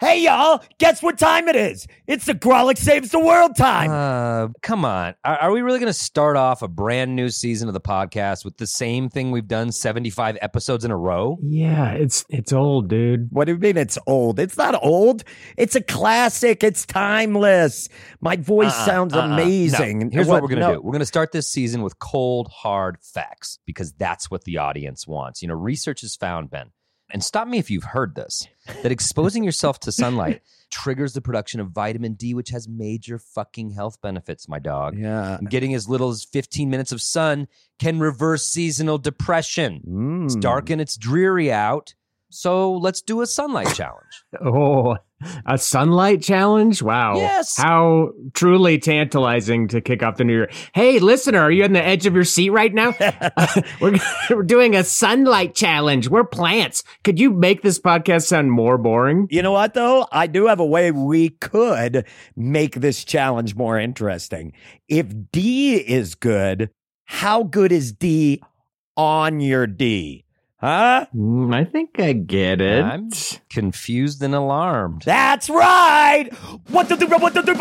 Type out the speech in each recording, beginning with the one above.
Hey, y'all, guess what time it is? It's the Grawlix Saves the World time. Uh, come on. Are, are we really going to start off a brand new season of the podcast with the same thing we've done 75 episodes in a row? Yeah, it's it's old, dude. what do you mean it's old? It's not old. It's a classic. It's timeless. My voice Uh-uh, sounds uh-uh. amazing. No. Here's what, we're going to no. do. We're going to start this season with cold, hard facts because that's what the audience wants. You know, research has found, Ben, and stop me if you've heard this, that exposing yourself to sunlight triggers the production of vitamin D, which has major fucking health benefits, my dog. Yeah. And Getting as little as 15 minutes of sun can reverse seasonal depression. It's Mm. dark and it's dreary out. So let's do a sunlight challenge. Oh, a sunlight challenge? Wow. Yes. How truly tantalizing to kick off the new year. Hey, listener, are you on the edge of your seat right now? we're, we're doing a sunlight challenge. We're plants. Could you make this podcast sound more boring? You know what, though? I do have a way we could make this challenge more interesting. If D is good, how good is D on your D? Huh? Mm, I think I get it. I'm confused and alarmed. That's right. What the do? What the do?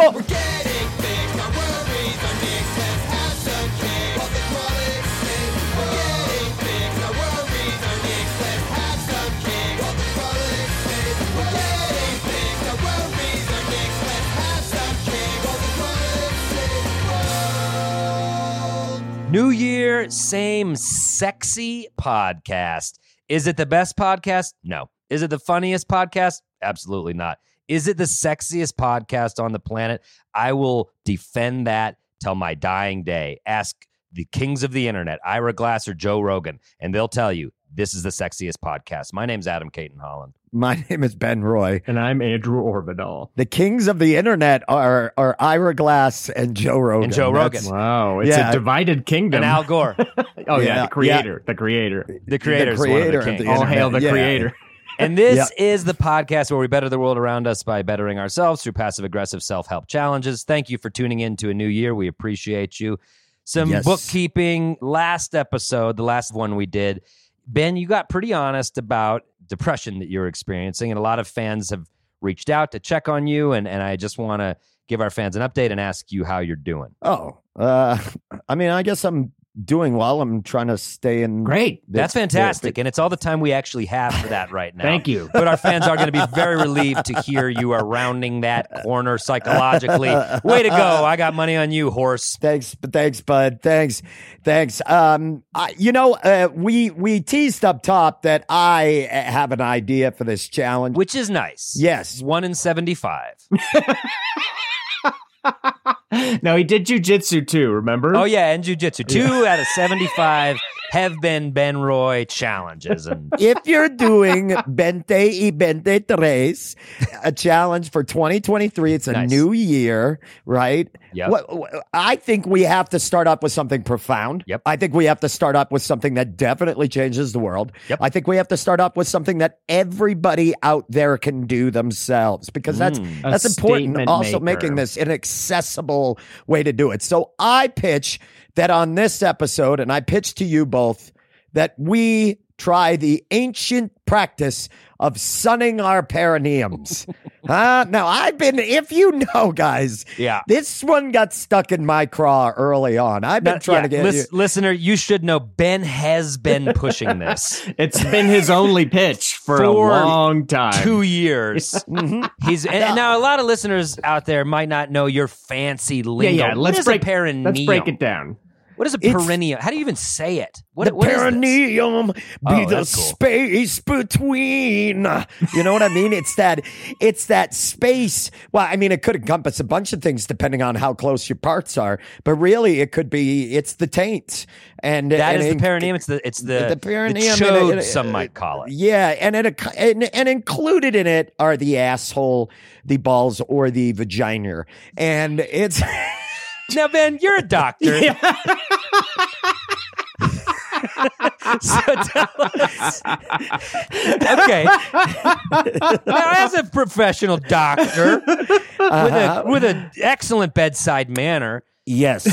New Year, same sexy podcast. Is it the best podcast? No. Is it the funniest podcast? Absolutely not. Is it the sexiest podcast on the planet? I will defend that till my dying day. Ask the kings of the internet, Ira Glass or Joe Rogan, and they'll tell you this is the sexiest podcast. My name's Adam Cayton-Holland. My name is Ben Roy. and I'm Andrew Orvedahl. The kings of the internet are are Ira Glass and Joe Rogan. And Joe That's- Rogan. Wow, it's Yeah. a divided kingdom. And Al Gore, oh yeah, Yeah, the creator, the creator. the creator, The creator one of of the the. All hail the Yeah. creator. And this is the podcast where we better the world around us by bettering ourselves through passive aggressive self help challenges. Thank you for tuning in to a new year. We appreciate you. Some Yes. bookkeeping. Last episode, the last one we did, Ben, you got pretty honest about depression that you're experiencing, and a lot of fans have reached out to check on you. And, and I just want to give our fans an update and ask you how you're doing. Oh, uh, I mean, I guess I'm doing well. I'm trying to stay in. Great. That's fantastic. And it's all the time we actually have for that right now. Thank you. But our fans are going to be very relieved to hear you are rounding that corner psychologically. Way to go. I got money on you, horse. Thanks. Thanks, bud. Thanks. Thanks. Um, I, you know, uh, we, we teased up top that I uh, have an idea for this challenge, which is nice. Yes. One in 75. now he did jujitsu too, remember? Oh yeah, and jujitsu. Two yeah. out of seventy-five have been Ben Roy challenges, and if you're doing Bente y Bente Tres, a challenge for 2023, it's a Nice. new year, right? Yep. What, what- I think we have to start up with something profound. Yep. I think we have to start up with something that definitely changes the world. Yep. I think we have to start up with something that everybody out there can do themselves because that's Mm. That's important. Also, maker. making this an accessible way to do it. So I pitch that on this episode, and I pitch to you both that we try the ancient practice of sunning our perineums. huh? Now, I've been, if you know, guys, yeah. this one got stuck in my craw early on. I've been Now, trying yeah, to get lis- you. listener. You should know Ben has been pushing this It's been his only pitch for, a long time. two years. Mhm. He's and, and now a lot of listeners out there might not know your fancy lingo. yeah. What Let's break. a perineum? Let's break it down. What is a It's- perineum? How do you even say it? What, the what perineum be Oh, the cool. space between. You know what I mean? It's that it's that space. Well, I mean, it could encompass a bunch of things depending on how close your parts are, but really, it could be it's the taint and That and is the perineum. It's the it's the the perineum the and it- chode, it- some might call it. Yeah, and it and, and included in it are the asshole, the balls, or the vagina, and it's. Now, Ben, you're a doctor. so tell us. okay. now, as a professional doctor with Uh-huh. a with an excellent bedside manner, Yes.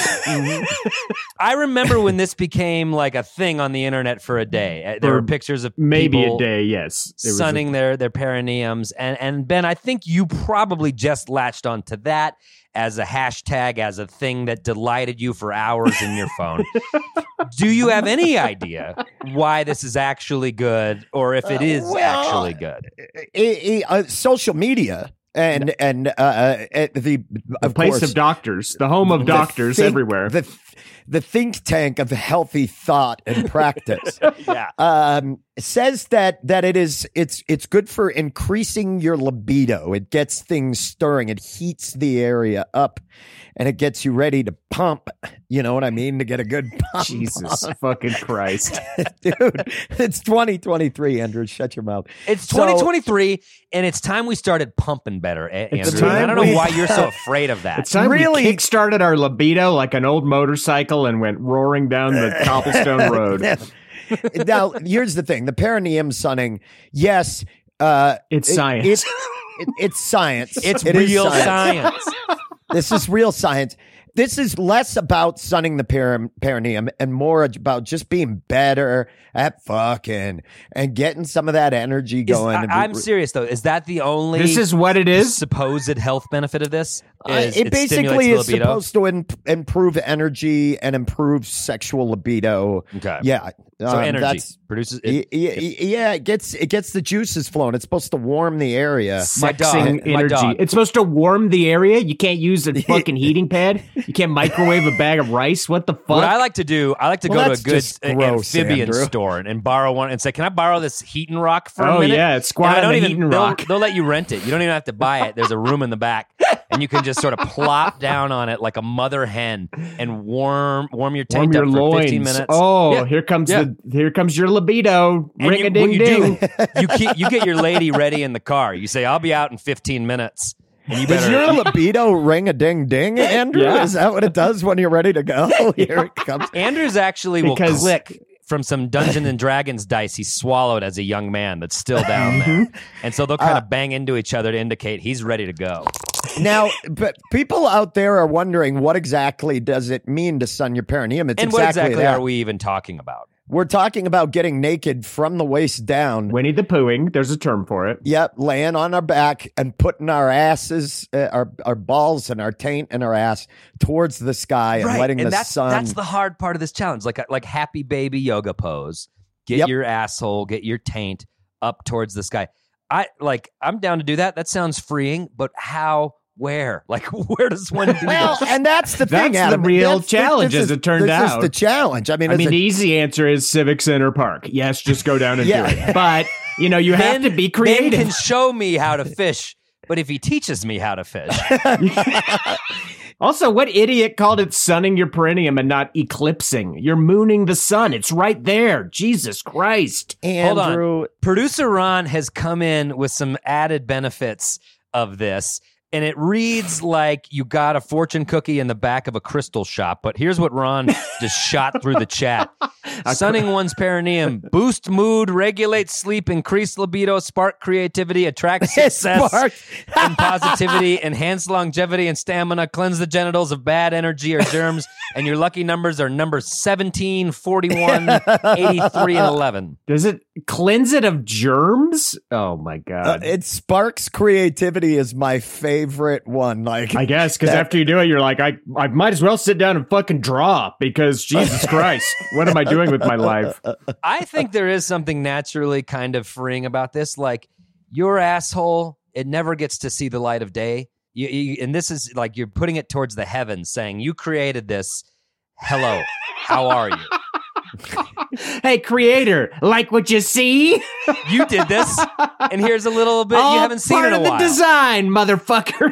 I remember when this became like a thing on the internet for a day. Uh, There For were pictures of Maybe people a day, yes. It was a- sunning their their perineums, and and Ben, I think you probably just latched onto that as a hashtag, as a thing that delighted you for hours in your phone. Do you have any idea why this is actually good, or if it is Uh, well, actually good? I- I- uh, social media and and uh, uh, the the place course, of doctors, the home of the doctors think- everywhere. The the think tank of healthy thought and practice Yeah. um, says that that it is it's it's good for increasing your libido. It gets things stirring. It heats the area up, and it gets you ready to pump. You know what I mean? To get a good pump. Jesus fucking Christ. dude. It's 2023. Andrew, shut your mouth. It's So- 2023, and it's time we started pumping better, A- It's Andrew. I don't know we- why you're so afraid of that. It's time Really? we kickstarted our libido like an old motorcycle and went roaring down the cobblestone road. now, here's the thing: the perineum sunning. Yes, uh, It's it- science. it- it- it's science. It's It is real science. science. This is real science. This is less about sunning the peri- perineum and more about just being better at fucking and getting some of that energy Is- going. I, am serious though. Is that the only This is what it is. supposed health benefit of this? Uh, Is it it basically is libido? supposed to im- improve energy and improve sexual libido. Okay. Yeah, So um, energy That's, produces. y- It, y- yeah, it gets it gets the juices flowing. It's supposed to warm the area. My dog- Sexing my dog. It's supposed to warm the area. You can't use a fucking heating pad. You can't microwave a bag of rice. What the fuck? what I like to do, I like to Well, go to a good gross, amphibian Andrew. store and, and borrow one and say, "Can I borrow this heating rock for a minute?" Oh, yeah, it's squat And I don't even. heating they'll, rock. they'll let you rent it. You don't even have to buy it. There's a room in the back, and you can just sort of plop down on it like a mother hen and warm warm your warm taint your up for loins. 15 minutes. Oh, Yeah. here comes Yeah. the here comes your libido. Ring a ding ding. you keep you get your lady ready in the car. You say, "I'll be out in 15 minutes," and you Does better. your libido ring a ding ding, Andrew? Yeah. Is that what it does when you're ready to go? Here it comes. Andrews actually will Because- click from some Dungeons and Dragons dice he swallowed as a young man that's still down Mm-hmm. there, and so they'll kind Uh, of bang into each other to indicate he's ready to go. Now, but people out there are wondering what exactly does it mean to sun your perineum? It's and what exactly, exactly that. are we even talking about? We're talking about getting naked from the waist down. Winnie the Poohing. There's a term for it. Yep, laying on our back and putting our asses, uh, our our balls and our taint and our ass towards the sky and letting and the that's sun. that's the hard part of this challenge, like like happy baby yoga pose. Get Yep. your asshole, get your taint up towards the sky. I like. I'm down to do that. That sounds freeing, but how? Where? Like, where does one do well, that? and that's the thing. That's the Adam. real That's challenge, this as is- it turned this out. is the challenge. I mean, I mean, a- the easy answer is Civic Center Park. Yes, just go down and Yeah. do it. But you know, you have to be Ben creative. can show me how to fish, but if he teaches me how to fish, Also, what idiot called it sunning your perineum and not eclipsing? You're mooning the sun. It's right there. Jesus Christ. Hold on. Andrew, producer Ron has come in with some added benefits of this. And it reads like you got a fortune cookie in the back of a crystal shop. But here's what Ron just shot through the chat. Sunning one's perineum, boost mood, regulate sleep, increase libido, spark creativity, attract success Spark. and positivity, enhance longevity and stamina, cleanse the genitals of bad energy or germs. and your lucky numbers are number 17, 41, 83, and 11. Does it cleanse it of germs? Oh my Uh, God. it sparks creativity is my favorite one. Like I guess because that- after you do it, you're like, I, I might as well sit down and fucking draw because Jesus Christ, what am I doing with my life? I think there is something naturally kind of freeing about this. Like your asshole, it never gets to see the light of day. You, you, and this is like you're putting it towards the heavens, saying, "You created this. Hello, how are you? Hey, creator, like what you see? You did this, and here's a little bit All you haven't seen part in a of the while." design, motherfucker.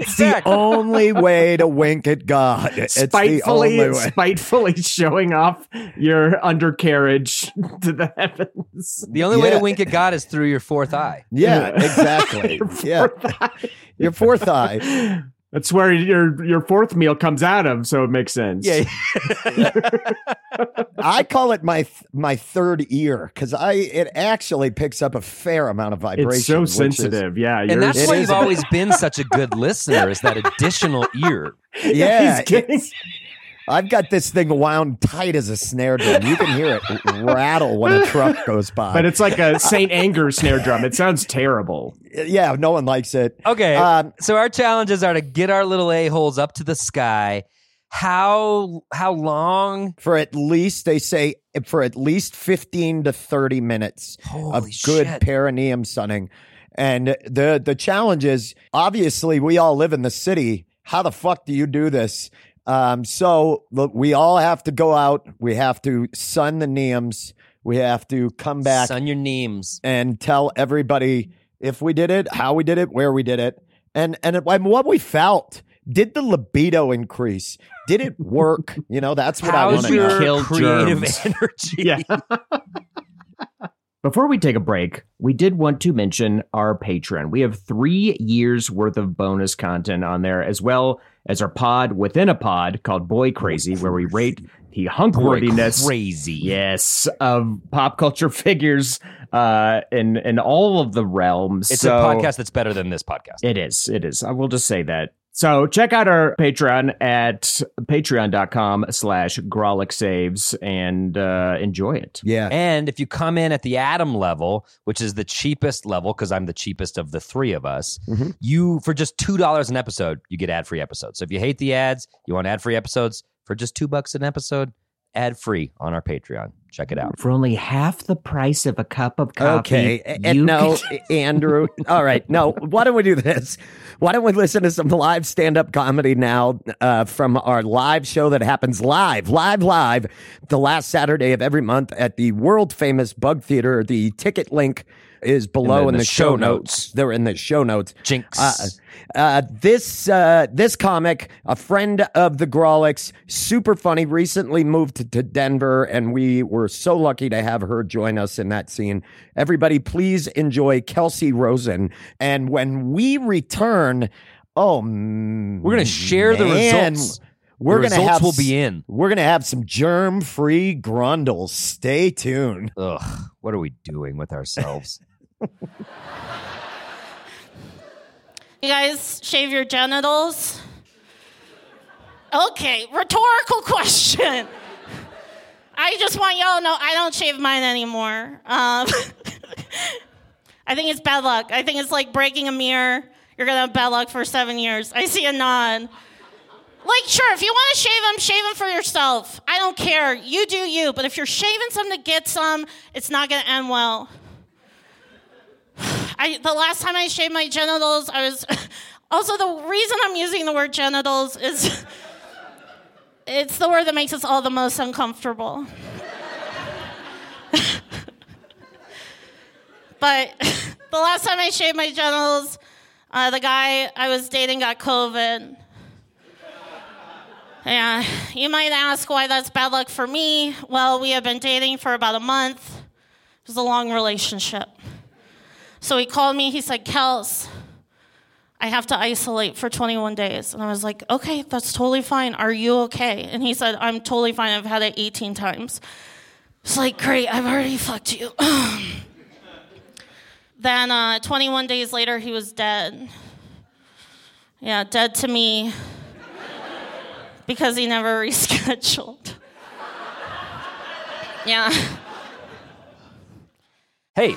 it's the only way to wink at God. It's the spitefully, only way. spitefully showing off your undercarriage to the heavens. The only way to wink at God is through your fourth eye. Yeah, exactly. Your yeah, fourth eye. your fourth eye. That's where your your fourth meal comes out of, so it makes sense. Yeah. I call it my th- my third ear because I it actually picks up a fair amount of vibration. It's so which is- sensitive. yeah, and that's why you've always been such a good listener is that additional ear. yeah, He's getting- it's- I've got this thing wound tight as a snare drum. You can hear it rattle when a truck goes by. but it's like a Saint Anger snare drum. It sounds terrible. yeah, no one likes it. Okay. Um, so our challenges are to get our little a-holes up to the sky. How how long? for at least they say for at least 15 to 30 minutes of good shit. perineum sunning and the the challenge is obviously we all live in the city how the fuck do you do this um so look we all have to go out we have to sun the neums we have to come back Sun your neems. and tell everybody if we did it, how we did it, where we did it, and and it- and what we felt. Did the libido increase? Did it work? You know, that's what I want How's to know. your Kill creative germs. energy? Yeah. Before we take a break, we did want to mention our Patreon. We have three years worth of bonus content on there, as well as our pod within a pod called Boi Crazy, where we rate the Boy, hunkworthiness. crazy. Yes, of pop culture figures uh, in in all of the realms. It's So- a podcast that's better than this podcast. It is. It is. I will just say that. So check out our Patreon at patreon.com slash Grawlix Saves and uh, enjoy it. Yeah, And if you come in at the Adam level, which is the cheapest level, because I'm the cheapest of the three of us, Mhm. you for just two dollars an episode, you get ad free episodes. So if you hate the ads, you want ad free episodes for just two bucks an episode, ad free on our Patreon. Check it out. For only half the price of a cup of coffee. Okay, and no, can- Andrew. All right, no. Why don't we do this? Why don't we listen to some live stand-up comedy now uh, from our live show that happens live, live, live, the last Saturday of every month at the world famous Bug Theater. The ticket link is below in, the, show notes. They're in the show notes. Jinx. Uh, uh, this uh, this comic, a friend of the Grawlix, super funny. Recently moved to, to Denver, and we were so lucky to have her join us in that scene. Everybody, please enjoy Kelsey Rosen. And when we return, oh, We're gonna share the results. We're The gonna results have will be in. We're gonna have some germ-free grundles. Stay tuned. Ugh, what are we doing with ourselves? You guys shave your genitals? Okay, rhetorical question. I just want y'all to know I don't shave mine anymore. Um, I think it's bad luck. I think it's like breaking a mirror. You're gonna have bad luck for seven years. I see a nod. Like, sure, if you want to shave them, shave them for yourself. I don't care. You do you. But if you're shaving some to get some, it's not gonna end well. I, the last time I shaved my genitals, I was also the reason I'm using the word genitals is it's the word that makes us all the most uncomfortable. but the last time I shaved my genitals, uh, the guy I was dating got COVID. Yeah, you might ask why that's bad luck for me. Well, we had been dating for about a month. It was a long relationship. So he called me. He said, Kels, I have to isolate for 21 days. And I was like, okay, that's totally fine. Are you okay? And he said, I'm totally fine. I've had it 18 times. It's like, great, I've already fucked you. then uh, 21 days later, he was dead. Yeah, dead to me because he never rescheduled. yeah. hey,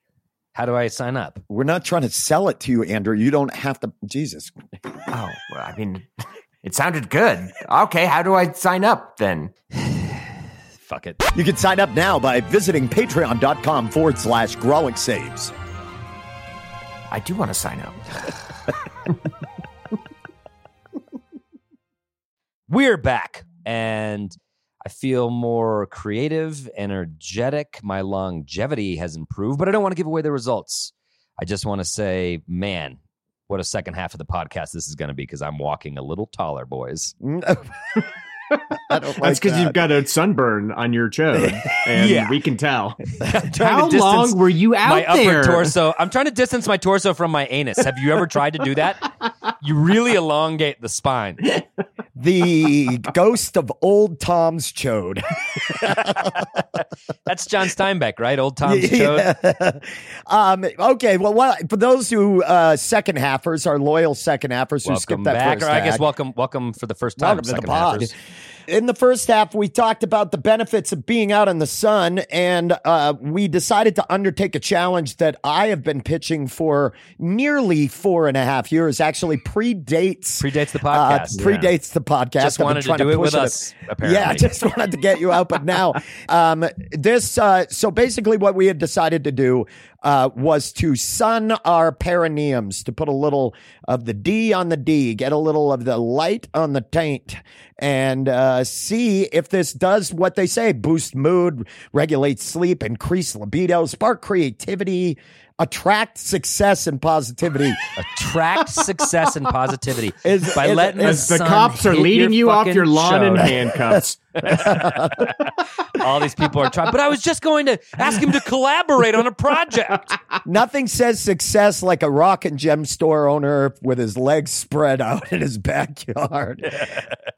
How do I sign up? We're not trying to sell it to you, Andrew. You don't have to. Jesus. Oh, well, I mean, it sounded good. Okay, how do I sign up then? Fuck it. You can sign up now by visiting patreon.com forward slash Grawlix Saves. I do want to sign up. We're back, and I feel more creative, energetic. My longevity has improved, but I don't want to give away the results. I just want to say, man, what a second half of the podcast this is going to be because I'm walking a little taller, boys. I don't like That's because that. you've got a sunburn on your chode, and Yeah. we can tell. I'm trying to How long were you out my there? upper torso. I'm trying to distance my torso from my anus. Have you ever tried to do that? You really elongate the spine. The ghost of old Tom's chode. That's John Steinbeck, right? Old Tom's chode. Um, okay, well, what, for those who uh, second halfers, our loyal second halfers who skipped that back, first or I guess welcome, welcome for the first time. welcome to the pod. halfers. In the first half, we talked about the benefits of being out in the sun, and uh, we decided to undertake a challenge that I have been pitching for nearly four and a half years. Actually, predates Predates the uh, podcast. predates the podcast. Just I've wanted to do it push with us, apparently. Yeah, I just wanted to get you out. But now, um, this, uh, so basically what we had decided to do, uh, was to sun our perineums, to put a little of the D on the D, get a little of the light on the taint, and, uh, see if this does what they say, boost mood, regulate sleep, increase libido, spark creativity, attract success and positivity. Attract success and positivity Is- by is- letting As the sun cops are hit leading you off your lawn in handcuffs. All these people are trying, but I was just going to ask him to collaborate on a project. Nothing says success like a rock and gem store owner with his legs spread out in his backyard.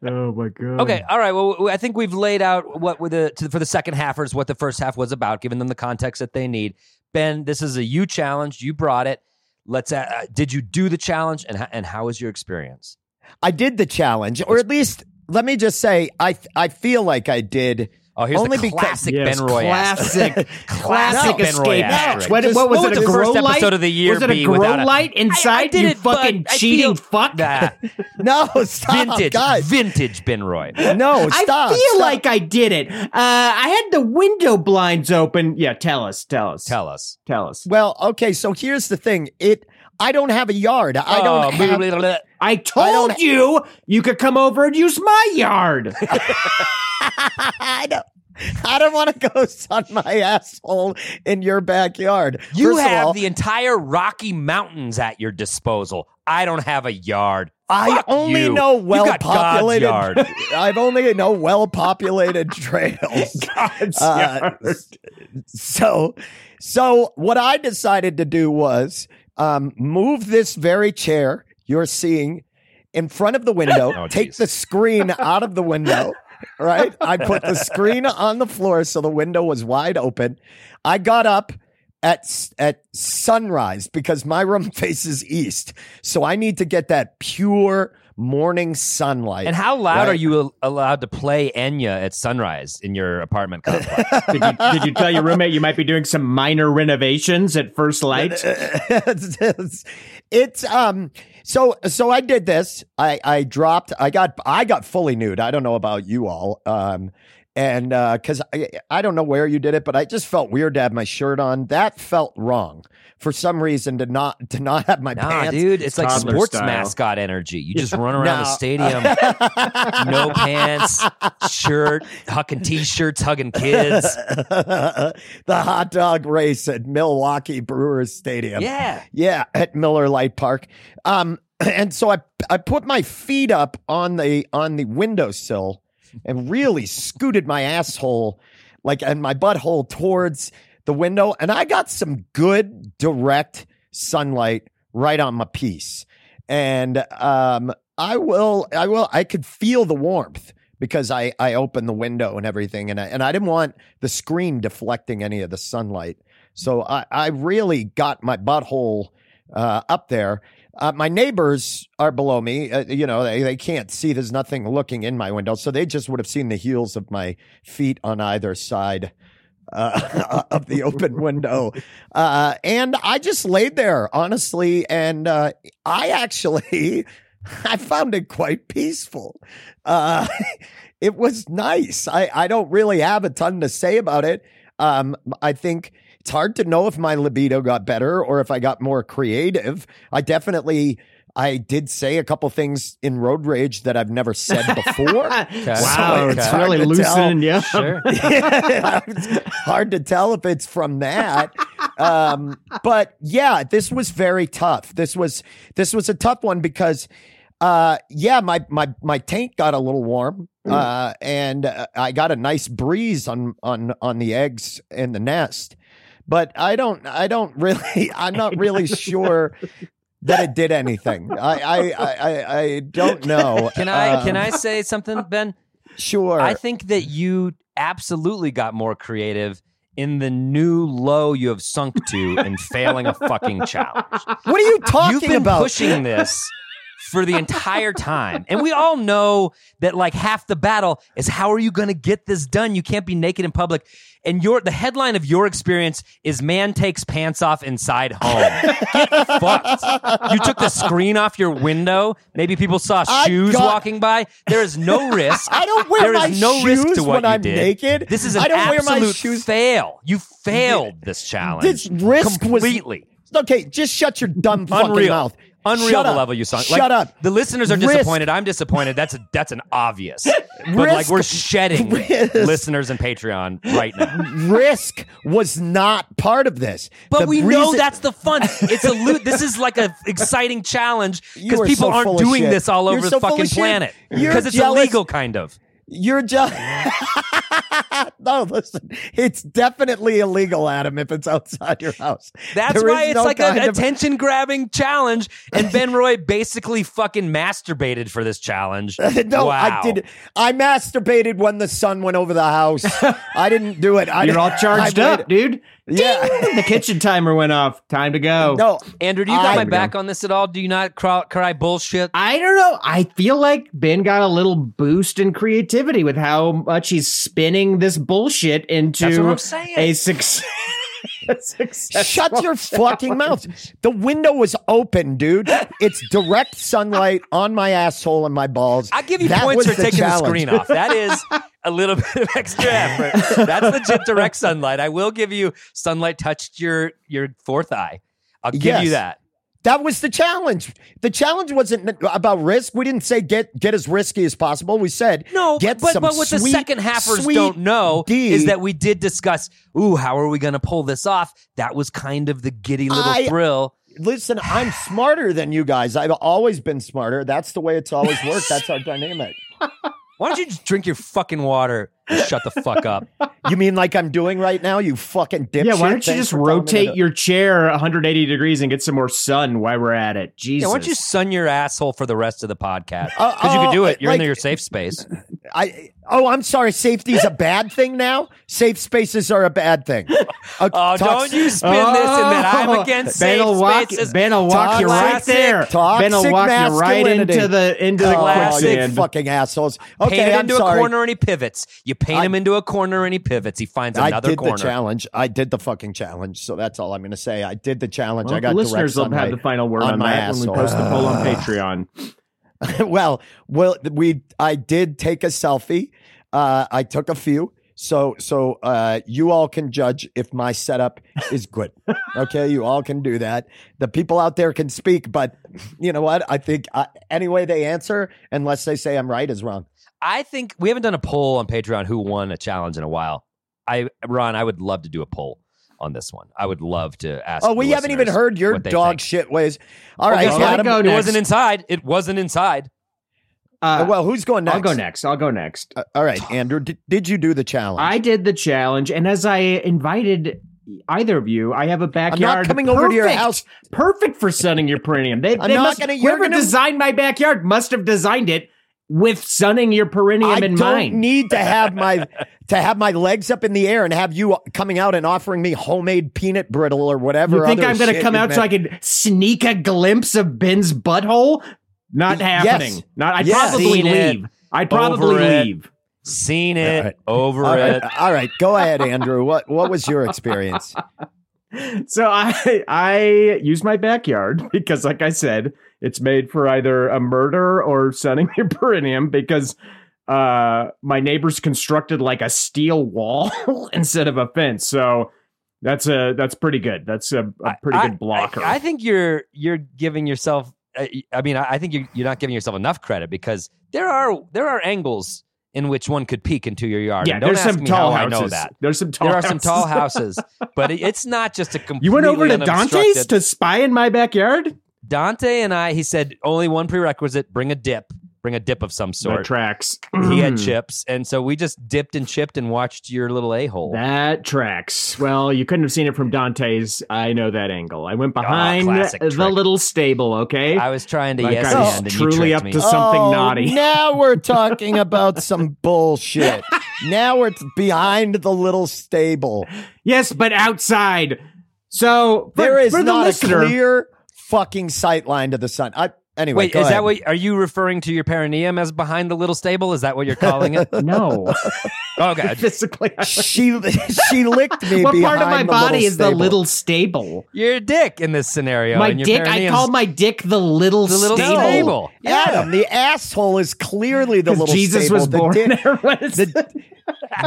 oh my god. Okay, all right. Well, I think we've laid out what with the to, for the second halfers what the first half was about, giving them the context that they need. Ben, this is a you challenge. You brought it. Let's. Uh, uh, did you do the challenge, and and how was your experience? I did the challenge, or at least let me just say, I I feel like I did. Oh, here's Only the because- classic Yes, Ben Roy. asterisk. classic, classic No. Ben Roy escape. asterisk. What, what was what it? would A the grow first light? episode of the year was it a grow without a- light inside? I, I did you it, fucking cheating feel- fuck. Nah, No, stop, vintage, guys. vintage Ben Roy. No, stop. I feel stop. like I did it. Uh, I had the window blinds open. Yeah, tell us, tell us, Tell us. tell us. Well, okay, so here's the thing. It. I don't have a yard. I Oh, don't have. blah, blah, blah. I told don't- you you could come over and use my yard. I don't. I don't want to go sun my asshole in your backyard. You First have all, the entire Rocky Mountains at your disposal. I don't have a yard. I Fuck only you. know well populated. yard. I've only know well populated trails. God's Uh, yard. so, so what I decided to do was um, move this very chair you're seeing in front of the window. Oh, take geez. the screen out of the window. Right, I put the screen on the floor so the window was wide open. I got up at at sunrise because my room faces east, so I need to get that pure morning sunlight. And how loud Right. are you allowed to play Enya at sunrise in your apartment complex? did, you, did you tell your roommate you might be doing some minor renovations at first light? it's, um so so I did this. I I dropped. I got I got fully nude. I don't know about you all. Um and uh cuz I I don't know where you did it, but I just felt weird to have my shirt on. That felt wrong. For some reason to not to not have my nah, pants. dude, it's like sports style. mascot energy. You just run around the stadium, no pants, shirt, hucking t-shirts, hugging kids. the hot dog race at Milwaukee Brewers Stadium. Yeah. Yeah, at Miller Light Park. Um, and so I I put my feet up on the on the windowsill and really scooted my asshole like and my butthole towards the window, and I got some good direct sunlight right on my piece. And um, I will I will I could feel the warmth because I I opened the window and everything, and I, and I didn't want the screen deflecting any of the sunlight. So I, I really got my butthole uh, up there. Uh, my neighbors are below me. Uh, you know, they, they can't see. There's nothing looking in my window. So they just would have seen the heels of my feet on either side uh, of the open window. Uh, and I just laid there, honestly. And uh, I actually, I found it quite peaceful. Uh, it was nice. I, I don't really have a ton to say about it. Um, I think it's hard to know if my libido got better or if I got more creative. I definitely I did say a couple things in road rage that I've never said before. wow, So it's it's really hard to tell. loosening you. Sure. it's hard to tell if it's from that. Um, but yeah, this was very tough. This was this was a tough one because uh, yeah, my my my tank got a little warm. Uh, and uh, I got a nice breeze on on on the eggs in the nest. But I don't I don't really I'm not really sure that it did anything. I I I, I, don't know. Can I Um, can I say something, Ben? Sure. I think that you absolutely got more creative in the new low you have sunk to in failing a fucking challenge. what are you talking about? You've been about? pushing this for the entire time. And we all know that like half the battle is how are you going to get this done? You can't be naked in public. And your the headline of your experience is man takes pants off inside home. Get fucked. You took the screen off your window. Maybe people saw I shoes got- walking by. There is no risk. I don't wear There my is no risk shoes to what when you I'm did. naked. This is an I don't wear my absolute shoes- fail. You failed this challenge. This risk was- completely. Okay, just shut your dumb fucking Unreal. mouth. Unreal Shut the up. level you sunk. Shut Like, up. The listeners are Risk- disappointed. I'm disappointed. That's a that's an obvious. But like we're shedding Risk- listeners and Patreon right now. Risk was not part of this. But The we know that's the fun. It's a loot. This is like a exciting challenge because people so aren't doing this all You're over so the fucking planet because it's illegal, kind of. You're just no. Listen, it's definitely illegal, Adam. If it's outside your house, That's There why it's no like kind an of- attention grabbing challenge. And Ben Roy basically fucking masturbated for this challenge. no, wow. I did. I masturbated when the sun went over the house. I didn't do it. I, You're all charged I up, dude. Yeah. Ding! the kitchen timer went off. Time to go. No, Andrew, do you got I- my back on this at all? Do you not cry, cry bullshit? I don't know. I feel like Ben got a little boost in creativity with how much he's spinning this bullshit into That's what I'm saying. a success. a successful Shut your fucking mouth. The window was open, dude. It's direct sunlight on my asshole and my balls. I give you That points for the taking the screen off. That is a little bit of extra effort. That's legit direct sunlight. I will give you sunlight touched your your fourth eye. I'll give Yes. you that. That was the challenge. The challenge wasn't about risk. We didn't say get get as risky as possible. We said No, get but, some but what the sweet- second halfers don't know D. is that we did discuss, ooh, how are we going to pull this off? That was kind of the giddy little I- thrill. Listen, I'm smarter than you guys. I've always been smarter. That's the way it's always worked. That's our dynamic. Why don't you just drink your fucking water shut the fuck up? You mean like I'm doing right now? You fucking dipshit. Yeah, why don't you Thanks just for telling me rotate to- your chair 180 degrees and get some more sun while we're at it? Jesus. Yeah, why don't you sun your asshole for the rest of the podcast? Uh, Because you can do oh, it. You're like- in your safe space. I oh, I'm sorry. Safety is a bad thing now. Safe spaces are a bad thing. Uh, Oh, tox- don't you spin this in that I'm Oh, against Ben safe will walk, spaces. Ben will walk you right Toxic- there. Ben will toxic walk you right into the into the Oh, Classic you quicksand. fucking assholes. Okay, Paint it I'm into sorry. a corner and he pivots. You paint I- him into a corner and he pivots. He finds another I another did corner. the challenge. I did the fucking challenge. So that's all I'm going to say. I did the challenge. Well, I got the listeners will direct have the final word on on, my that when we asshole. post the poll on Patreon. well, well, we I did take a selfie. Uh, I took a few. So so uh, you all can judge if my setup is good. Okay, you all can do that. The people out there can speak, but you know what? I think uh, any way they answer, unless they say I'm right, is wrong. I think we haven't done a poll on Patreon who won a challenge in a while. I Ron, I would love to do a poll on this one. I would love to ask. Oh, we haven't even heard your dog think. shit ways. All Okay, right, so Adam. go It next. wasn't inside. It wasn't inside. Uh, well, who's going next? I'll go next. I'll go next. Uh, all right, Andrew. Did, did you do the challenge? I did the challenge, and as I invited either of you, I have a I'm backyard. not coming over to your house. Perfect for sunning your perineum. They, I'm they not gonna- you're whoever gonna- designed my backyard must have designed it with sunning your perineum I in don't mind. need to have my to have my legs up in the air and have you coming out and offering me homemade peanut brittle or whatever. you think other I'm going to come you out so I meant. can sneak a glimpse of Ben's butthole? Not Yes. happening. Not. I'd Yes. probably Seen it. leave. I'd probably Over it. leave. Seen it All right. over All it. right, all right, go ahead, Andrew. What what was your experience? So I I use my backyard because, like I said, it's made for either a murder or sunning your perineum because uh my neighbors constructed like a steel wall instead of a fence. So that's a that's pretty good. That's a, a pretty I- good blocker. I, I think you're you're giving yourself I, I mean, I I think you're, you're not giving yourself enough credit because there are there are angles in which one could peek into your yard. Yeah, And don't there's ask some me tall how houses. I know that. There's some tall there are some tall houses, but it- it's not just a complete. You went over to Dante's to spy in my backyard? Dante and I. He said only one prerequisite: bring a dip, bring a dip of some That sort. tracks. he had chips, and so we just dipped and chipped and watched your little a hole. That tracks. Well, you couldn't have seen it from Dante's. I know that angle. I went oh, behind classic the trick. little stable, okay? I was trying to Like yes I was and, and truly tricked up me. to something oh, naughty. Now we're talking about some bullshit. Now we're t- behind the little stable. yes, but outside. So for, There is for the not listener, a clear fucking sight line to the sun. I, anyway, Wait, go is ahead. that what? Are you referring to your perineum as behind the little stable? Is that what you're calling it? No, oh, okay, physically. I- she she licked me. what part of behind my the body little is the stable. little stable? your dick in this scenario. my your dick. I perineum's called my dick the little the little stable. stable. Yeah. Adam? The asshole is clearly the little Jesus stable. was the born dick, there. What is the,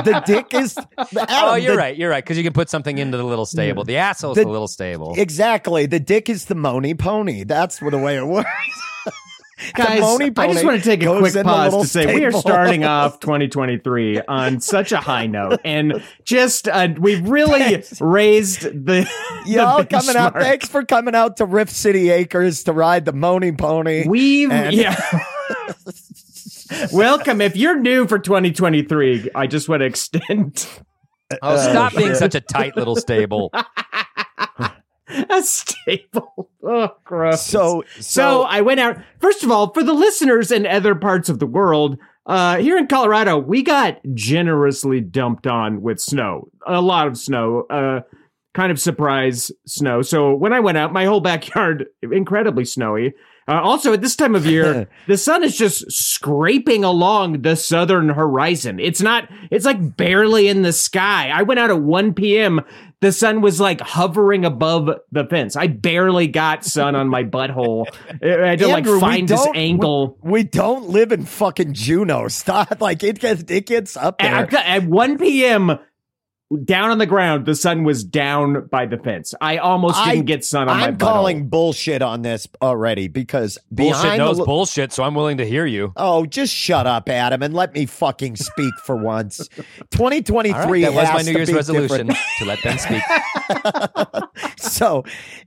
the dick is. Adam, Oh, you're the- right. You're right. Because you can put something into the little stable. The asshole's The- the, little stable. Exactly. The dick is the Moni pony. That's what the way it works. Guys, I just want to take a goes quick in the pause to say we are starting off 2023 on such a high note, and just uh, we've really Thanks. raised the Y'all the coming out. Thanks for coming out to Rift City Acres to ride the Moni pony. We've And- yeah. Welcome. If you're new for 2023, I just want to extend oh, stop being such a tight little stable. a stable. Oh, gross. so, So so, I went out. First of all, for the listeners in other parts of the world, uh, here in Colorado, we got generously dumped on with snow. A lot of snow. Uh, kind of surprise snow. So when I went out, my whole backyard incredibly snowy. Uh, also, at this time of year, the sun is just scraping along the southern horizon. It's not. It's like barely in the sky. I went out at 1 p.m. The sun was like hovering above the fence. I barely got sun on my butthole. I had to we like find this angle. we don't live in fucking Juneau. Stop. Like it gets it gets up there. At, at 1 p.m., down on the ground, the sun was down by the fence. I almost I- didn't get sun on my I'm butthole. calling bullshit on this already because Bullshit behind knows the, bullshit, so I'm willing to hear you. Oh, just shut up, Adam, and let me fucking speak for once. 2023 All right, that was my New Year's resolution to let them speak. so,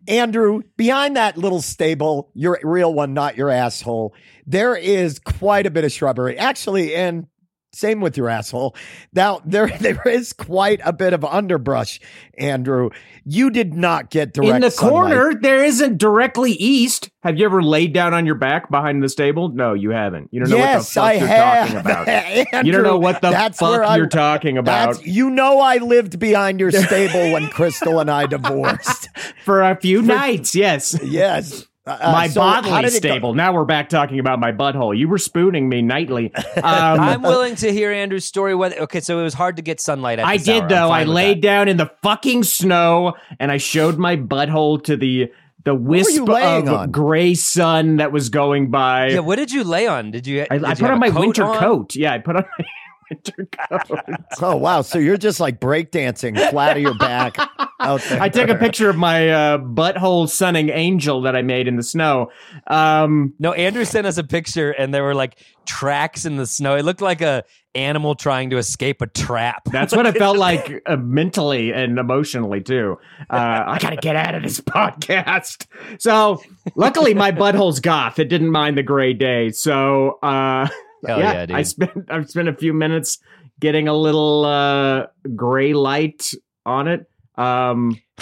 Andrew, behind that little stable, your real one, not your asshole, there is quite a bit of shrubbery. Actually, and same with your asshole. Now, there there is quite a bit of underbrush, Andrew. You did not get direct in the sunlight. corner, there isn't directly east. Have you ever laid down on your back behind the stable? No, you haven't. You don't know what the fuck I you're have. talking about. Andrew, you don't know what the that's fuck I- you're talking about. That's, you know, I lived behind your stable when Crystal and I divorced. For a few nights, yes. Yes. Uh, my so how bodily did it go? stable. Now we're back talking about my butthole. You were spooning me nightly. Um, I'm willing to hear Andrew's story. Whether okay, so it was hard to get sunlight. At I did hour. Though. I laid that. down in the fucking snow and I showed my butthole to the the were wisp of on? gray sun that was going by. Yeah, what did you lay on? Did you? I, did I you put have on my winter on? coat. Yeah, I put on my winter coat. Oh wow! So you're just like breakdancing, flat of your back out there. I took a picture of my uh, butthole sunning angel that I made in the snow. Um, No, Andrew sent us a picture, and there were like tracks in the snow. It looked like a animal trying to escape a trap. that's what it felt like uh, mentally and emotionally too. Uh, I gotta get out of this podcast. So luckily, my butthole's goth. It didn't mind the gray day. So uh, Hell yeah, yeah. I spent I've spent a few minutes getting a little uh, gray light on it. Um,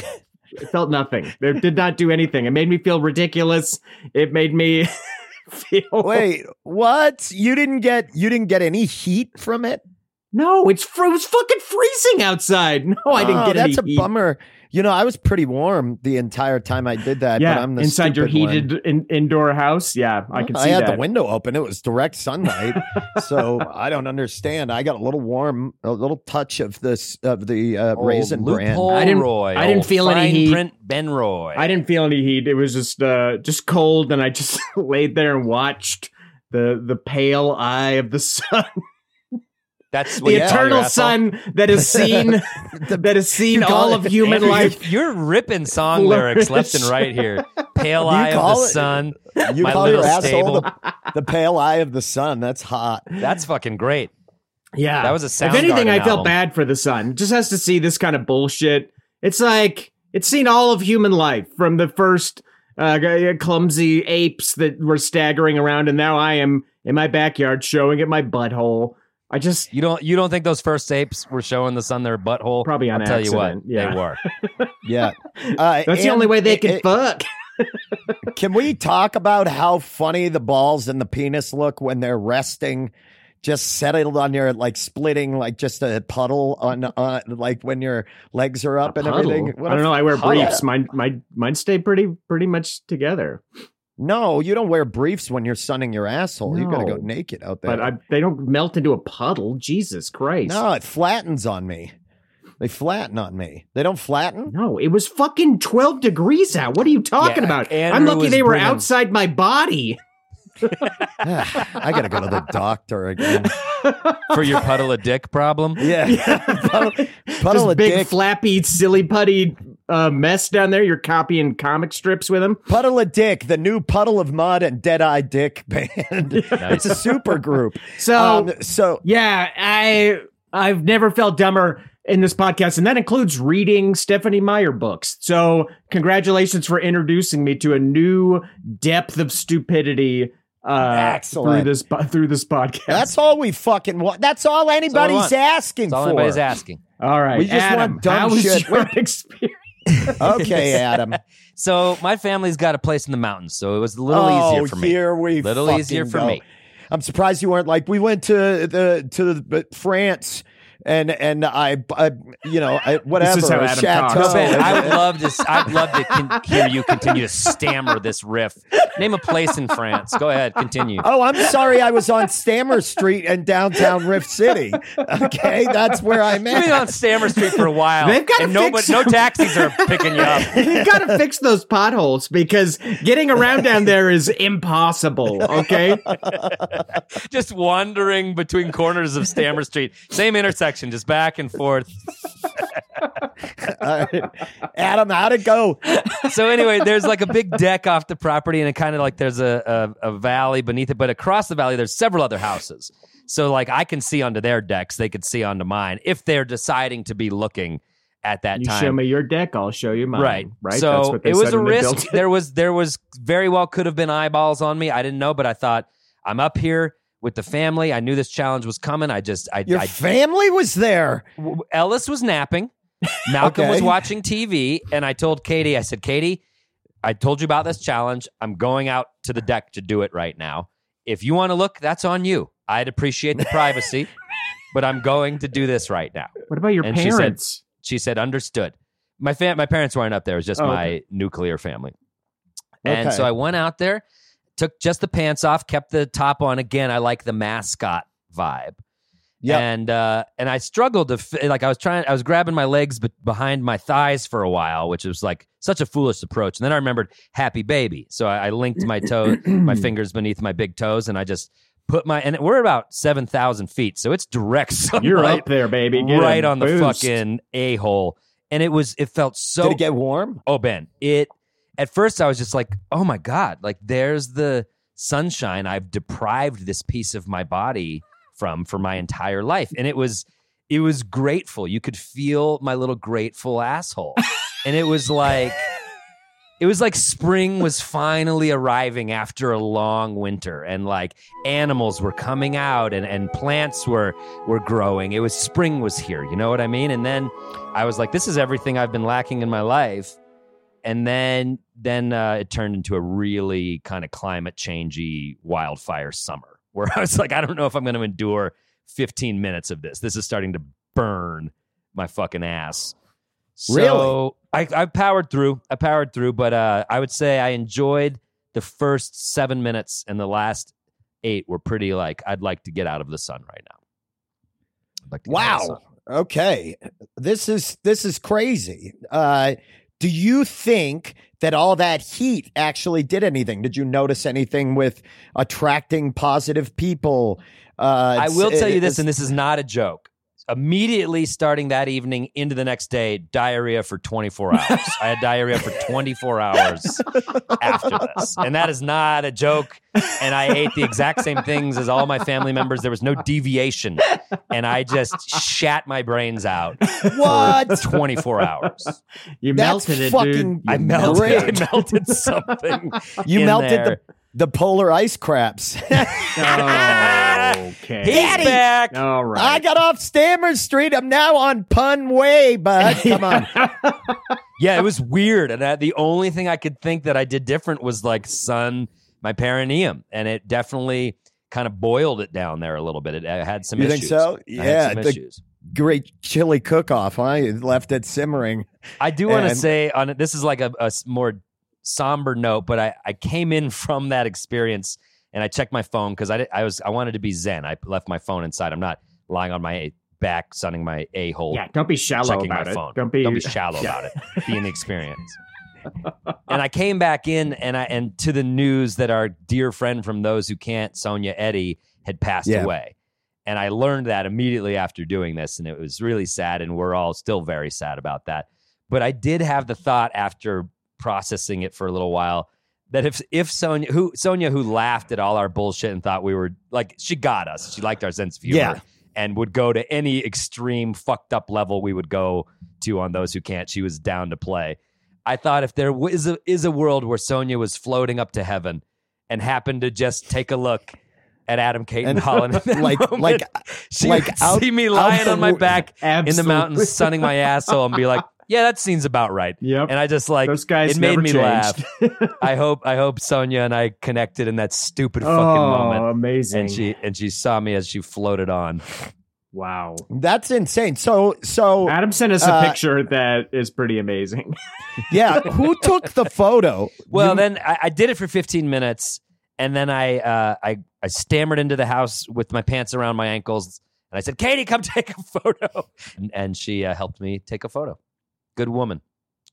it felt nothing. It did not do anything. It made me feel ridiculous. It made me feel Wait, what? You didn't get you didn't get any heat from it? No, it's it was fucking freezing outside. No, I didn't Oh, get That's any a heat. bummer. You know, I was pretty warm the entire time I did that. Yeah, but I'm the inside your stupid one. heated in- indoor house. Yeah, I can I see had that. the window open. It was direct sunlight. so I don't understand. I got a little warm, a little touch of this of the uh, Old raisin brand. I didn't- Roy. I didn't feel any heat. Print Ben Roy. I didn't feel any heat. It was just uh just cold, and I just laid there and watched the the pale eye of the sun That's the what you call your eternal sun that has seen that has seen all of human Andrew, life. You're, you're ripping song lyrics left and right here. Pale eye of the it- sun. You my call little asshole stable. the, the pale eye of the sun. That's hot. That's fucking great. Yeah, That was a Sound If anything, Soundgarden I felt bad for the sun. It just has to see this kind of bullshit. It's like it's seen all of human life from the first uh, clumsy apes that were staggering around, and now I am in my backyard showing it my butthole. I just You don't you don't think those first apes were showing the sun their butthole? Probably on I'll tell you what, yeah. they were. Yeah. Uh, that's the only way they could it- fuck. Can we talk about how funny the balls and the penis look when they're resting, just settled on your like splitting like just a puddle on on like when your legs are up and everything? I don't know. I wear puddle. briefs. Mine, my, mine stay pretty, pretty much together. No, you don't wear briefs when you're sunning your asshole. You got to go naked out there. But I, they don't melt into a puddle. Jesus Christ! no, it flattens on me. They flatten on me. They don't flatten. No, it was fucking 12 degrees out. What are you talking Yeah, about? Andrew I'm lucky they were bringing- outside my body. Ah, I got to go to the doctor again. For your puddle of dick problem. Yeah, puddle, puddle This of big, dick. flappy, silly putty uh, mess down there. You're copying comic strips with them. Puddle of Dick, the new Puddle of Mudd and Deadeye Dick band. It's a super group. So, Um, so yeah, I I've never felt dumber in this podcast, and that includes reading Stephenie Meyer books. So, congratulations for introducing me to a new depth of stupidity. Uh, Excellent. through this through this podcast. that's all we fucking want. That's all anybody's want. asking That's all for. anybody's asking. all right. we just want Adam, dumb how was shit. your experience? Okay, Adam. So my family's got a place in the mountains, so it was a little oh, easier for me. here we little easier for go. me. I'm surprised you weren't like we went to the to the, France and and I, I you know I, whatever how Adam chateau. talks. No, Ben, I would love to. I'd love to con- hear you continue to stammer this riff. Name a place in France. Go ahead, continue. Oh, I'm sorry. I was on Stammer Street in downtown Rift City. Okay, that's where I'm You've been at. on Stammer Street for a while, They've gotta no, fix but no taxis are picking you up. you got to fix those potholes because getting around down there is impossible. Okay. Just wandering between corners of Stammer Street, same intersection, just back and forth. Uh, Adam, how'd it go? so anyway, there's like a big deck off the property, and it kind of like there's a, a a valley beneath it, but across the valley there's several other houses. So like I can see onto their decks, they could see onto mine if they're deciding to be looking at that You time. show me your deck, I'll show you mine. Right. Right. So That's what they it was a risk. there was there was very well could have been eyeballs on me. I didn't know, but I thought I'm up here with the family. I knew this challenge was coming. I just I, Your I family was there. Ellis was napping. Malcolm was watching TV, and I told Katie, I said, Katie, I told you about this challenge. I'm going out to the deck to do it right now. If you want to look, that's on you. I'd appreciate the privacy, but I'm going to do this right now. What about your And she said- parents? She said, understood. My fam- my parents weren't up there. It was just Oh, my nuclear family. And Okay. so I went out there, took just the pants off, kept the top on. Again, I like the mascot vibe. Yeah. And uh, and I struggled to like I was trying I was grabbing my legs be- behind my thighs for a while, which was like such a foolish approach. And then I remembered happy baby, so I, I linked my toe my fingers beneath my big toes, and I just put my and we're about seven thousand feet, so it's direct sunlight You're up there, baby. Get right on the fucking a hole, and it was it felt so Did it get warm? Oh, Ben, it at first I was just like, oh my God, like there's the sunshine I've deprived this piece of my body from for my entire life. And it was it was grateful. You could feel my little grateful asshole. and it was like it was like spring was finally arriving after a long winter and like animals were coming out and, and plants were were growing it was spring was here you know what i mean and then i was like this is everything i've been lacking in my life and then then uh, it turned into a really kind of climate changey wildfire summer where i was like i don't know if i'm going to endure 15 minutes of this this is starting to burn my fucking ass so Really? I, I powered through i powered through but uh, i would say i enjoyed the first seven minutes and the last eight were pretty like i'd like to get out of the sun right now like to get out of the Wow. Okay. This is this is crazy. Uh do you think that all that heat actually did anything? Did you notice anything with attracting positive people? Uh, I will tell you this, and this is not a joke. Immediately starting that evening into the next day, diarrhea for 24 hours. I had diarrhea for 24 hours after this. And that is not a joke. And I ate the exact same things as all my family members. There was no deviation. And I just shat my brains out what? for 24 hours. You That's melted it, fucking- dude. I You melted, I melted something. You in melted there. the the polar ice crabs. okay. He's Daddy! back. All right. I got off Stammers Street. I'm now on Pun Way, bud. Come on. Yeah, it was weird. And I, the only thing I could think that I did different was like sun my perineum. And it definitely kind of boiled it down there a little bit. It, uh, had some You issues. think so? I had Yeah, some the- issues. Great chili cook off, huh? You left it simmering. I do want to say on this is like a more somber note, but I, I came in from that experience and I checked my phone because I, I was I wanted to be zen. I left my phone inside. I'm not lying on my back, sunning my a hole. yeah, don't be shallow checking about my it. phone. Don't be, Don't be shallow Yeah. about it. Be in the experience. and I came back in and I and to the news that our dear friend from those who can't, Sonya Eddy, had passed Yeah. away. And I learned that immediately after doing this, and it was really sad, and we're all still very sad about that. But I did have the thought after processing it for a little while that if if Sonya who Sonya who laughed at all our bullshit and thought we were like she got us, she liked our sense of humor Yeah. and would go to any extreme fucked up level we would go to on those who can't. She was down to play. I thought if there was a, is a world where Sonya was floating up to heaven and happened to just take a look at Adam Cayton-Holland, in like moment, like she like would out- see me lying on my back in the mountains, sunning my asshole, and be like, "Yeah, that seems about right." Yep. And I just like Those guys it made never me changed. laugh. I hope I hope Sonya and I connected in that stupid fucking oh, moment, amazing. and she and she saw me as she floated on. wow. that's insane. So so Adam sent us a Uh, picture that is pretty amazing. yeah, who took the photo? Well, You- then I, I did it for 15 minutes, and then I, uh, I I stammered into the house with my pants around my ankles, and I said, "Katie, come take a photo," and, and she uh, helped me take a photo. Good woman,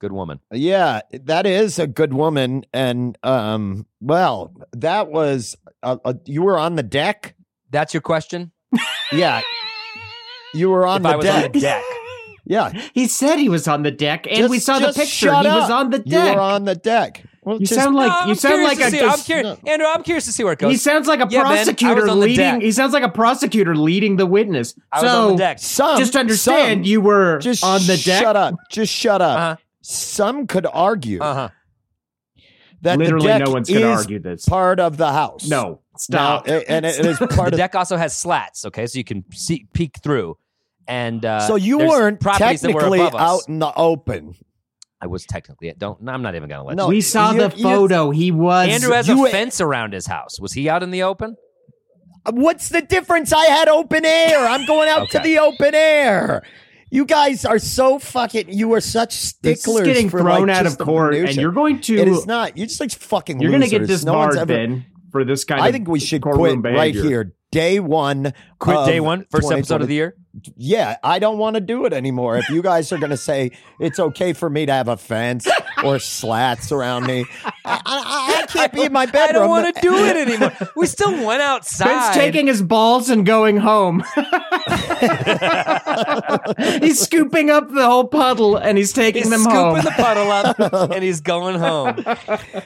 good woman. Yeah, that is a good woman. And um, well, that was uh, uh, you were on the deck. That's your question. Yeah, you were on if the I was deck. on the deck, Yeah, he said he was on the deck, and Just- we saw the picture. shut He was on the deck. You were on the deck. Well, you just- sound like No, you I'm sound curious like a. see. I'm curious, Andrew. I'm curious to see where it goes. He sounds like a Yeah, prosecutor was leading. He sounds like a prosecutor leading the witness. I was so on the deck. some just understand, some- you were just on the deck. Shut up. Just shut up. Uh-huh. Some could argue Uh huh. that Literally, the deck no one's going to argue this. part of the house. No, Now, stop. a- and it is The part of. deck also has slats. Okay, so you can see peek through. And uh, so you weren't properties that were technically out in the open. I was technically. Don't. I'm not even going to let No, you. we saw you- the you- photo. he was. Andrew has you- a fence around his house. Was he out in the open? Uh, what's the difference? I had open air. I'm going out to the open air. You guys are so fucking. You are such this is sticklers getting for thrown like, out of the court, and you're going to. It is not. You're just like fucking. You're going to get losers. No ever- Ben, for this kind I of. think we should courtroom quit right here. Day one. Quit of day one, first episode of the year. Yeah, I don't want to do it anymore. If you guys are going to say it's okay for me to have a fence or slats around me, I, I, I can't be in my bedroom. I don't want to do it anymore. We still went outside. Ben's taking his balls and going home. he's scooping up the whole puddle and he's taking He's them scooping home. the puddle up and he's going home.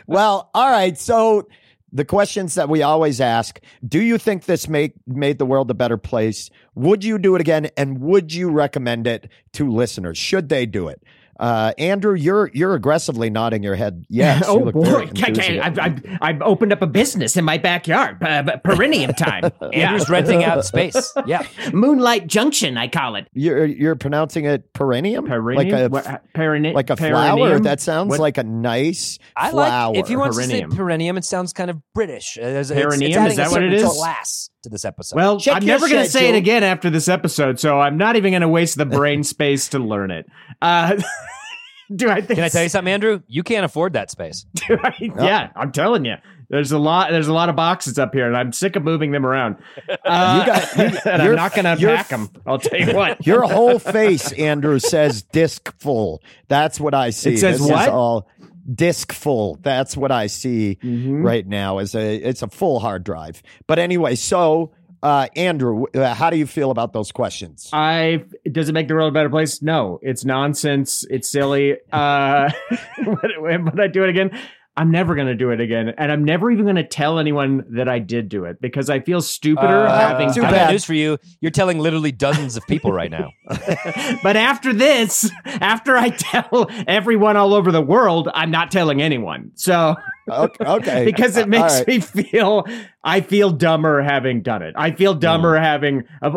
Well, all right. So the questions that we always ask: Do you think this make made the world a better place? Would you do it again? And would you recommend it to listeners? Should they do it? Uh, Andrew, you're you're aggressively nodding your head. Yes. you oh look very boy, I, enthusiastic. I, I, I've opened up a business in my backyard. Uh, perineum time. yeah. Andrew's renting out space. Yeah. Moonlight Junction, I call it. You're you're pronouncing it perineum, Perineum. like a What- perine- like a perineum? flower. That sounds What- like a nice I flower. like if you want Perineum. to say perineum, it sounds kind of British. Uh, It's, it's- Perineum? it's Is that a what it certain is? Class to this episode. Well, Check I'm never going to say it again after this episode, so I'm not even going to waste the brain space to learn it. Uh, do I think? can I tell you something, Andrew? You can't afford that space. do I- yeah, I'm telling you. There's a lot. There's a lot of boxes up here, and I'm sick of moving them around. Uh, You got- you- and I'm you're- not going to unpack them. I'll tell you what. Your whole face, Andrew, says disc full. That's what I see. It says This is what? all disc full. That's what I see Mhm. right now. Is a it's a full hard drive. But anyway, so Uh, Andrew, uh, how do you feel about those questions? I does it make the world a better place? No, it's nonsense. It's silly. Uh, would, would I do it again? I'm never going to do it again, and I'm never even going to tell anyone that I did do it because I feel stupider Uh, having too done got bad. news for you. You're telling literally dozens of people right now. But after this, after I tell everyone all over the world, I'm not telling anyone. So Okay, okay. because it makes all right. me feel I feel dumber having done it. I feel dumber having of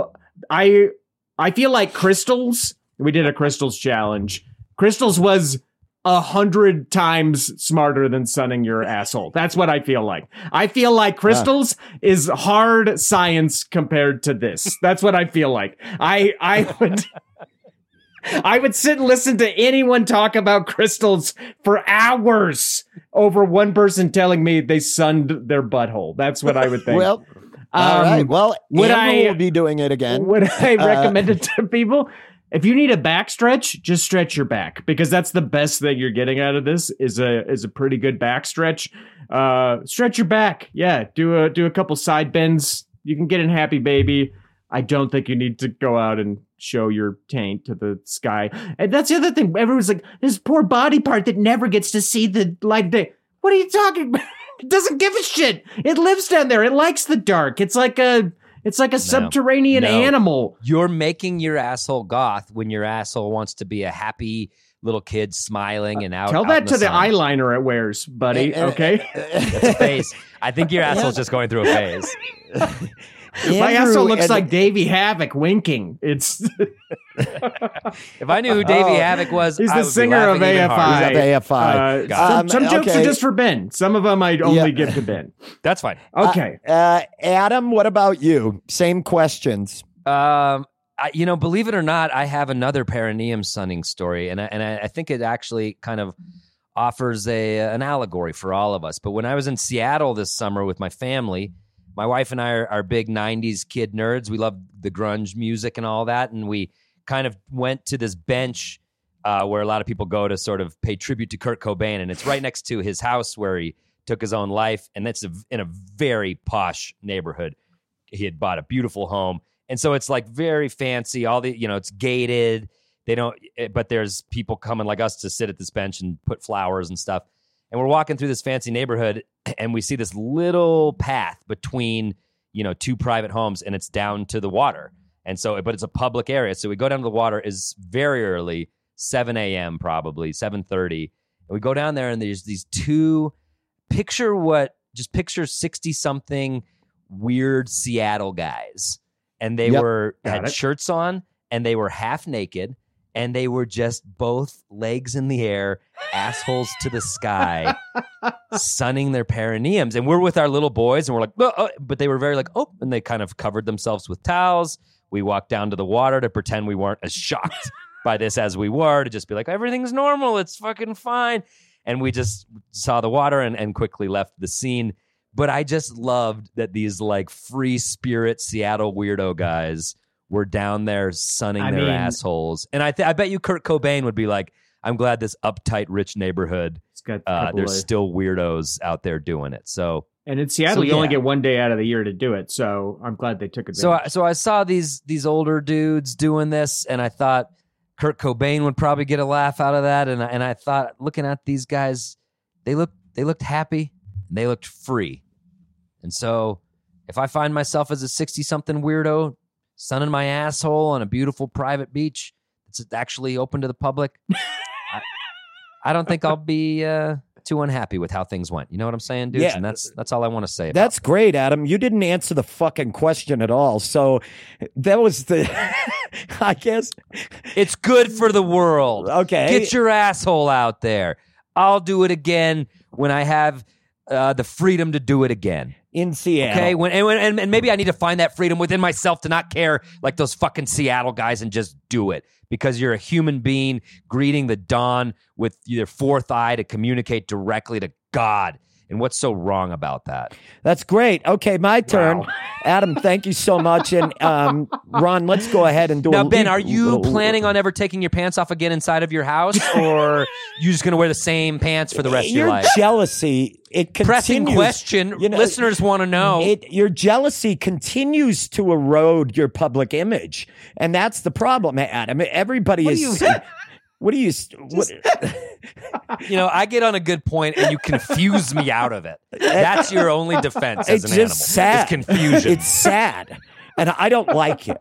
I I feel like crystals. We did a crystals challenge. Crystals was a hundred times smarter than sunning your asshole. That's what I feel like. I feel like crystals is hard science compared to this. That's what I feel like. I I would I would sit and listen to anyone talk about crystals for hours over one person telling me they sunned their butthole. That's what I would think. Well, all Um, right. Well, would I- will be doing it again. Would I Uh, recommend it to people? If you need a back stretch, just stretch your back because that's the best thing you're getting out of this is a is a pretty good back stretch. Uh, stretch your back, yeah. Do a do a couple side bends. You can get in happy baby. I don't think you need to go out and show your taint to the sky. And that's the other thing. Everyone's like, this poor body part that never gets to see the light of day. What are you talking about? It doesn't give a shit. It lives down there. It likes the dark. It's like a it's like a subterranean No. animal. You're making your asshole goth when your asshole wants to be a happy little kid smiling and out. Tell out that in to the eyeliner it wears, buddy. Uh, uh, Okay. That's a phase. I think your asshole's just going through a phase. My Andrew asshole looks like Davey Havok winking. It's If I knew who Davey Oh. Havoc was, He's I the would be singer of laughing even AFI. harder. He's of AFI. uh, Got some, Um, some jokes okay. are just for Ben. Some of them I'd only Yeah. give to Ben. That's fine. Okay. Uh, Adam, what about you? Same questions. Um, I, you know, believe it or not, I have another perineum sunning story, and I, and I, I think it actually kind of offers a an allegory for all of us. But when I was in Seattle this summer with my family, my wife and I are, are big '90s kid nerds. We love the grunge music and all that, and we kind of went to this bench uh, where a lot of people go to sort of pay tribute to Kurt Cobain, and it's right next to his house where he took his own life, and that's a, in a very posh neighborhood. He had bought a beautiful home, and so it's like very fancy. All the you know, it's gated. They don't, eh, but there's people coming like us to sit at this bench and put flowers and stuff. And we're walking through this fancy neighborhood, and we see this little path between you know two private homes, and it's down to the water. And so, but it's a public area. So we go down to the water. is very early, seven a.m. probably seven thirty, and we go down there, and there's these two. Picture what? Just picture sixty something weird Seattle guys, and they Yep. were had it. shirts on, and they were half naked, and they were just both legs in the air, assholes to the sky, sunning their perineums. And we're with our little boys, and we're like, "Oh, oh," but they were very like, oh, and they kind of covered themselves with towels. We walked down to the water to pretend we weren't as shocked by this as we were, to just be like, everything's normal, it's fucking fine. And we just saw the water and, and quickly left the scene. But I just loved that these like free spirit Seattle weirdo guys were down there sunning I their mean- assholes. And I, th- I bet you Kurt Cobain would be like, I'm glad this uptight rich neighborhood, It's got a uh, there's of- still weirdos out there doing it. So and in Seattle, so, you only get one day out of the year to do it. So I'm glad they took advantage. So I, so I saw these these older dudes doing this, and I thought Kurt Cobain would probably get a laugh out of that. And I, and I thought, looking at these guys, they looked they looked happy, and they looked free. And so, if I find myself as a sixty something weirdo sunning my asshole on a beautiful private beach that's actually open to the public, I, I don't think I'll be uh, too unhappy with how things went. You know what I'm saying, dudes? Yeah. And that's that's all I want to say. about That's great, Adam. You didn't answer the fucking question at all. So that was the, I guess. It's good for the world. Okay. Get your asshole out there. I'll do it again when I have uh, the freedom to do it again. In Seattle. Okay. When and, and and maybe I need to find that freedom within myself to not care like those fucking Seattle guys and just do it because you're a human being greeting the dawn with your fourth eye to communicate directly to God. And what's so wrong about that? That's great. Okay, my turn. Wow. Adam, thank you so much. And um, Ron, let's go ahead and do Now, a Ben, leap- are you planning on ever taking your pants off again inside of your house, or you just going to wear the same pants for the rest of your your life? jealousy? It Pressing question. you know, Listeners want to know. It, your jealousy continues to erode your public image, and that's the problem, Adam. Everybody What is. do you- what do you? What, you know, I get on a good point and you confuse me out of it. That's your only defense as it's an just animal. sad. It's confusion. It's sad, and I don't like it.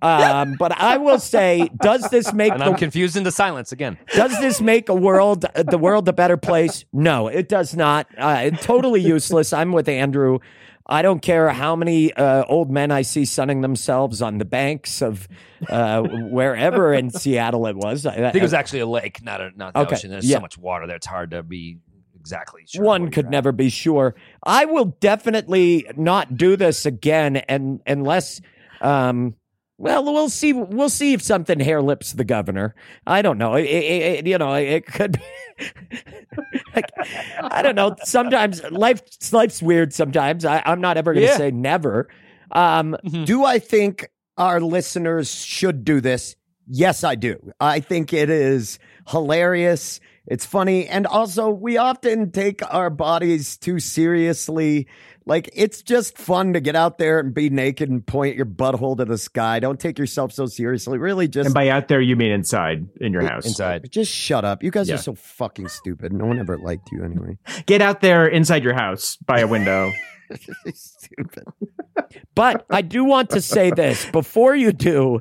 Um, but I will say, does this make and I'm the, confused into silence again. does this make a world the world a better place? No, it does not. Uh, totally useless. I'm with Andrew. I don't care how many uh, old men I see sunning themselves on the banks of uh, wherever in Seattle it was. I think it was actually a lake, not a not the Okay, ocean. There's yeah. so much water there; it's hard to be exactly sure. one could at. never be sure. I will definitely not do this again, and unless, um, well, we'll see. We'll see if something hair lips the governor. I don't know. It, it- it- you know, it could. be like, I don't know. Sometimes life life's weird. Sometimes I, I'm not ever going to Yeah. say never. Um, Mhm. Do I think our listeners should do this? Yes, I do. I think it is hilarious. It's funny. And also, we often take our bodies too seriously. Like, it's just fun to get out there and be naked and point your butthole to the sky. Don't take yourself so seriously. Really, just. And by out there, you mean inside in your house. inside. just shut up. You guys Yeah. are so fucking stupid. No one ever liked you anyway. Get out there inside your house by a window. stupid. But I do want to say this before you do,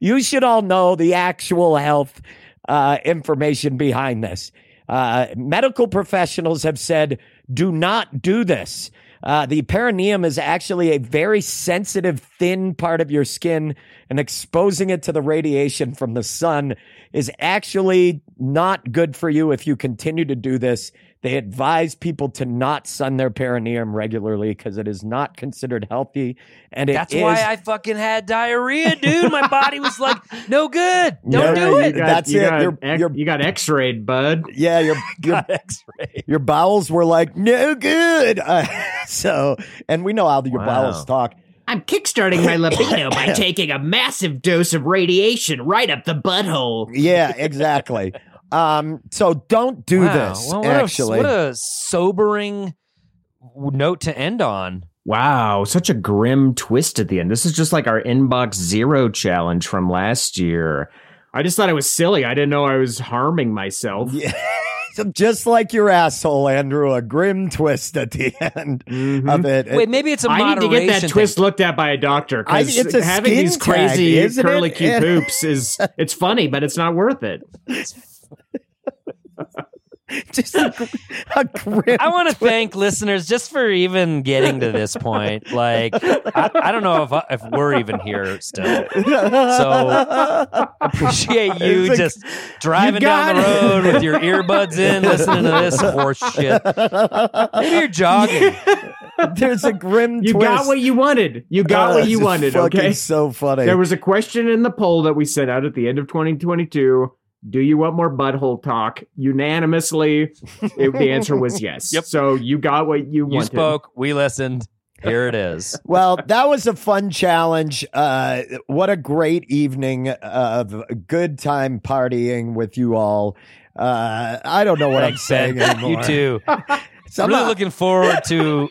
you should all know the actual health uh, information behind this. Uh, medical professionals have said, do not do this. Uh, the perineum is actually a very sensitive, thin part of your skin, and exposing it to the radiation from the sun is actually not good for you if you continue to do this. They advise people to not sun their perineum regularly because it is not considered healthy. And it That's is- why I fucking had diarrhea, dude. My body was like, no good. Don't No, do you it. got- That's you it. Got You're- ex- you're- you got X-rayed, bud. yeah, your your Got X-rayed. your bowels were like no good. Uh, so, and we know how your Wow. bowels talk. I'm kickstarting my libido by taking a massive dose of radiation right up the butthole. Yeah, exactly. Um, so don't do Wow. this. Well, what actually, A, what a sobering note to end on. Wow, such a grim twist at the end. This is just like our inbox zero challenge from last year. I just thought it was silly. I didn't know I was harming myself. Yeah. Just like your asshole, Andrew, a grim twist at the end Mhm. of it. Wait, maybe it's a I need to get that twist looked at by a doctor I- because it's a having skin these crazy isn't curly it? cute poops is it's funny, but it's not worth it. Just a, a grim. I want to thank listeners just for even getting to this point. Like, I, I don't know if if we're even here still. So appreciate you It's a- just driving got down the road with your earbuds in, listening to this horse shit. Maybe you're jogging. There's a grim You twist. got what you wanted. You got Uh, what you wanted, okay? So funny. There was a question in the poll that we sent out at the end of 2022. Do you want more butthole talk? Unanimously, it- the answer was yes. Yep. So you got what you You wanted. spoke. We listened. Here it is. well, that was a fun challenge. Uh, what a great evening of good time partying with you all. Uh, I don't know what I'm saying anymore. You too. So I'm I'm really not- looking forward to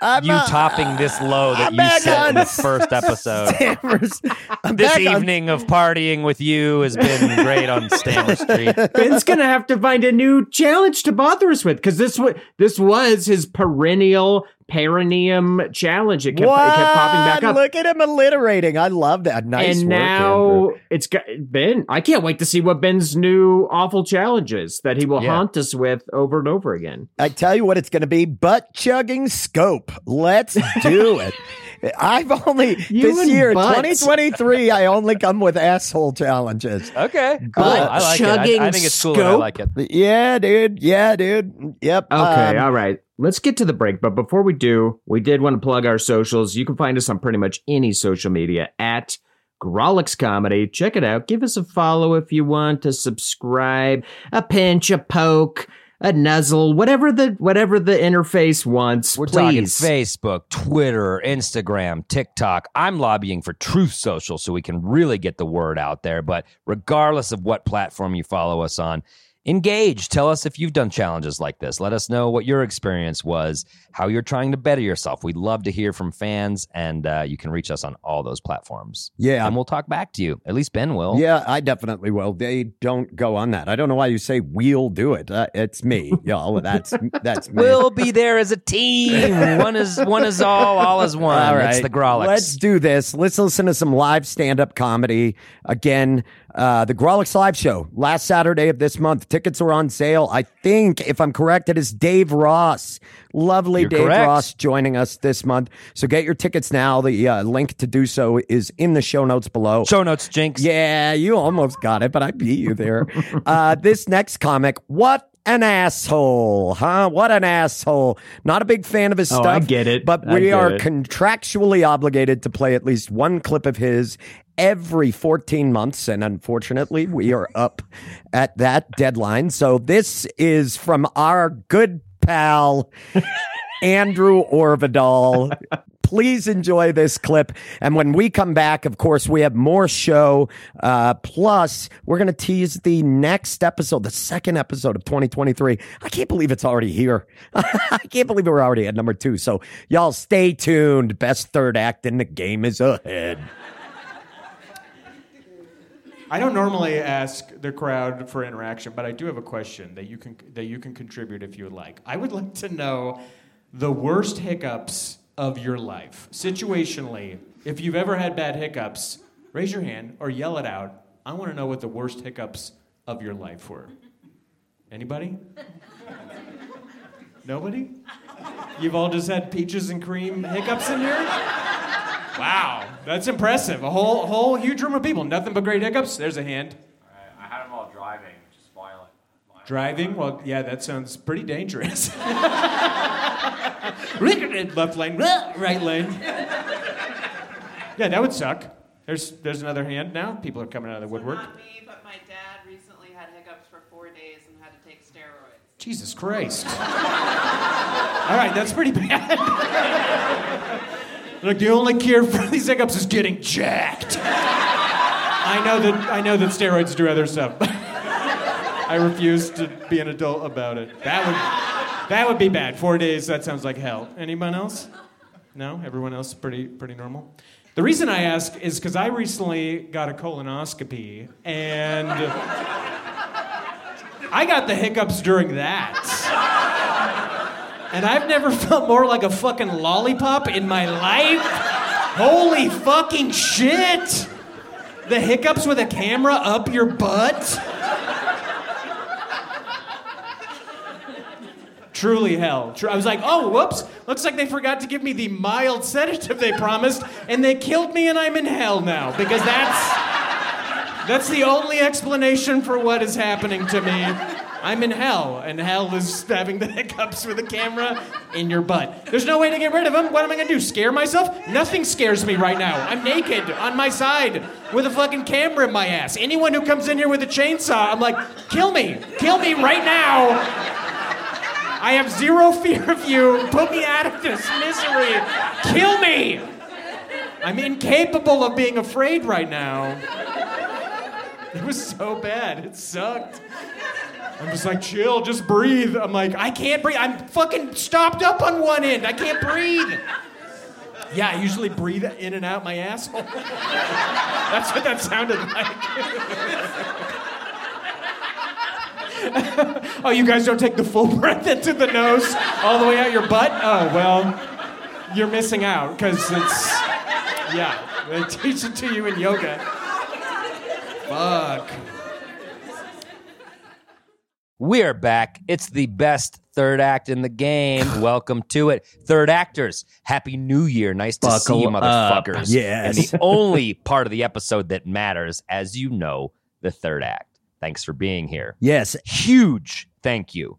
I'm you not- topping this uh, low that I'm you set in the first episode. This back on- evening of partying with you has been great on Stammer Street. Ben's gonna have to find a new challenge to bother us with because this was this was his perennial perineum challenge. It kept, it kept popping back up. Look at him alliterating. I love that. Nice and work, now Andrew. it's got Ben. I can't wait to see what Ben's new awful challenge is that he will Yeah. haunt us with over and over again. I tell you what it's going to be butt chugging scope. Let's do it. I've only You this and year, butts. 2023, I only come with asshole challenges. Okay, cool. Butt I like it. I, I chugging think it's cool. and I like it. Yeah, dude. Yeah, dude. Yep. Okay, Um, all right. Let's get to the break. But before we do, we did want to plug our socials. You can find us on pretty much any social media at Grawlix Comedy. Check it out. Give us a follow if you want to subscribe, a pinch, a poke. A nuzzle, whatever the whatever the interface wants. We're talking. Facebook, Twitter, Instagram, TikTok. I'm lobbying for Truth Social so we can really get the word out there. But regardless of what platform you follow us on, engage. Tell us if you've done challenges like this. Let us know what your experience was, how you're trying to better yourself. We'd love to hear from fans, and uh, you can reach us on all those platforms. Yeah. And we'll talk back to you. At least Ben will. Yeah, I definitely will. They don't go on that. I don't know why you say we'll do it. Uh, it's me, y'all. That's that's me. We'll be there as a team. one is one is all, all is one. All right, It's the Grawlix. Let's do this. Let's listen to some live stand-up comedy again. Uh, the Grawlix live show last Saturday of this month. Tickets are on sale. I think, if I'm correct, it is Dave Ross. Lovely You're Dave correct. Ross joining us this month. So get your tickets now. The uh, link to do so is in the show notes below. Show notes, Jinx. Yeah, you almost got it, but I beat you there. uh, this next comic, what an asshole, huh? What an asshole. Not a big fan of his Oh, stuff. I get it. But we are it. contractually obligated to play at least one clip of his every 14 months. And unfortunately, we are up at that deadline. So this is from our good pal, Andrew Orvedahl. Please enjoy this clip. And when we come back, of course, we have more show. Uh, plus, we're going to tease the next episode, the second episode of 2023. I can't believe it's already here. I can't believe we're already at number two. So, y'all stay tuned. Best third act in the game is ahead. I don't normally ask the crowd for interaction, but I do have a question that you can that you can contribute if you would like. I would like to know the worst hiccups of your life, situationally. If you've ever had bad hiccups, raise your hand or yell it out. I want to know what the worst hiccups of your life were. Anybody? Nobody? You've all just had peaches and cream hiccups in here? Wow, that's impressive. A whole, whole huge room of people. Nothing but great hiccups. There's a hand. I had them while driving, just violent. violent. Driving? Well, yeah, that sounds pretty dangerous. Left lane, right lane. Yeah, that would suck. There's, there's another hand now. People are coming out of the woodwork. Not me, but my dad recently had hiccups for four days and had to take steroids. Jesus Christ. All right, that's pretty bad. Look, the only cure for these hiccups is getting jacked. I know that I know that steroids do other stuff. I refuse to be an adult about it. That would that would be bad. Four days, that sounds like hell. Anyone else? No? Everyone else pretty pretty normal? The reason I ask is because I recently got a colonoscopy and I got the hiccups during that. And I've never felt more like a fucking lollipop in my life. Holy fucking shit! The hiccups with a camera up your butt? Truly hell. I was like, oh, whoops. Looks like they forgot to give me the mild sedative they promised, and they killed me, and I'm in hell now. Because that's. That's the only explanation for what is happening to me. I'm in hell, and hell is having the hiccups with a camera in your butt. There's no way to get rid of them. What am I gonna do? Scare myself? Nothing scares me right now. I'm naked on my side with a fucking camera in my ass. Anyone who comes in here with a chainsaw, I'm like, kill me. Kill me right now. I have zero fear of you. Put me out of this misery. Kill me. I'm incapable of being afraid right now. It was so bad. It sucked. I'm just like, chill, just breathe. I'm like, I can't breathe. I'm fucking stopped up on one end. I can't breathe. Yeah, I usually breathe in and out my asshole. That's what that sounded like. oh, you guys don't take the full breath into the nose all the way out your butt? Oh, well, you're missing out because it's, yeah, they teach it to you in yoga. Fuck. We're back. It's the best third act in the game. Welcome to it. Third actors, Happy New Year. Nice to see you, Buckle up. motherfuckers. Yes. And the only part of the episode that matters, as you know, the third act. Thanks for being here. Yes. Huge thank you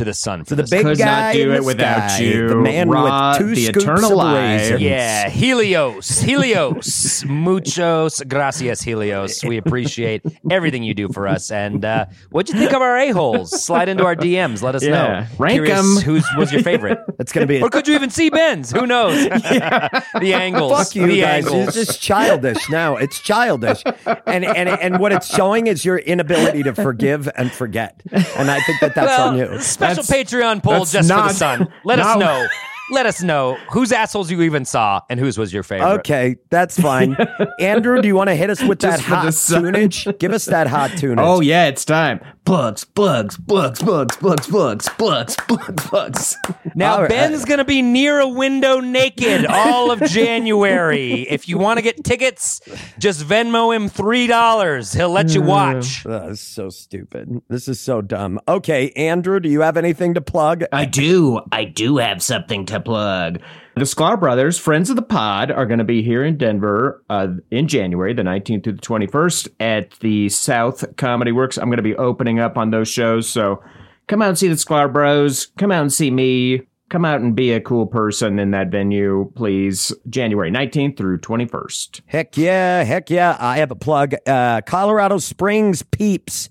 to the sun for To the this big Could guy not do in it the without sky, you. The man Rod, with two the scoops eternal of lie. raisins. Yeah, Helios, Helios, muchos gracias, Helios. We appreciate everything you do for us. And uh, what'd you think of our a holes? Slide into our DMs. Let us Yeah. know. Rank Curious 'em. Who's was your favorite? That's gonna be. or could you even see Ben's? Who knows? the angles. Fuck you the guys. angles. It's just childish now. It's childish. And, and and what it's showing is your inability to forgive and forget. And I think that that's well, on you. Special That's- Patreon poll that's just for the sun. Let us know. Let us know whose assholes you even saw and whose was your favorite. Okay, that's fine. Andrew, do you want to hit us with that Just for hot tunage? Give us that hot oh, tunage. Oh yeah, it's time. Plugs, plugs, plugs, plugs, plugs, plugs, plugs, plugs, plugs. Now All right. Ben's gonna be near a window naked all of January. if you want to get tickets, just Venmo him three dollars. He'll let you watch. Oh, this so stupid. This is so dumb. Okay, Andrew, do you have anything to plug? I do. I do have something to plug. The Sklar Brothers, friends of the pod, are going to be here in Denver uh, in January, the 19th through the 21st, at the South Comedy Works. I'm going to be opening up on those shows. So come out and see the Sklar Bros. Come out and see me. Come out and be a cool person in that venue, please. January 19th through 21st. Heck yeah, heck yeah. I have a plug. Uh, Colorado Springs peeps.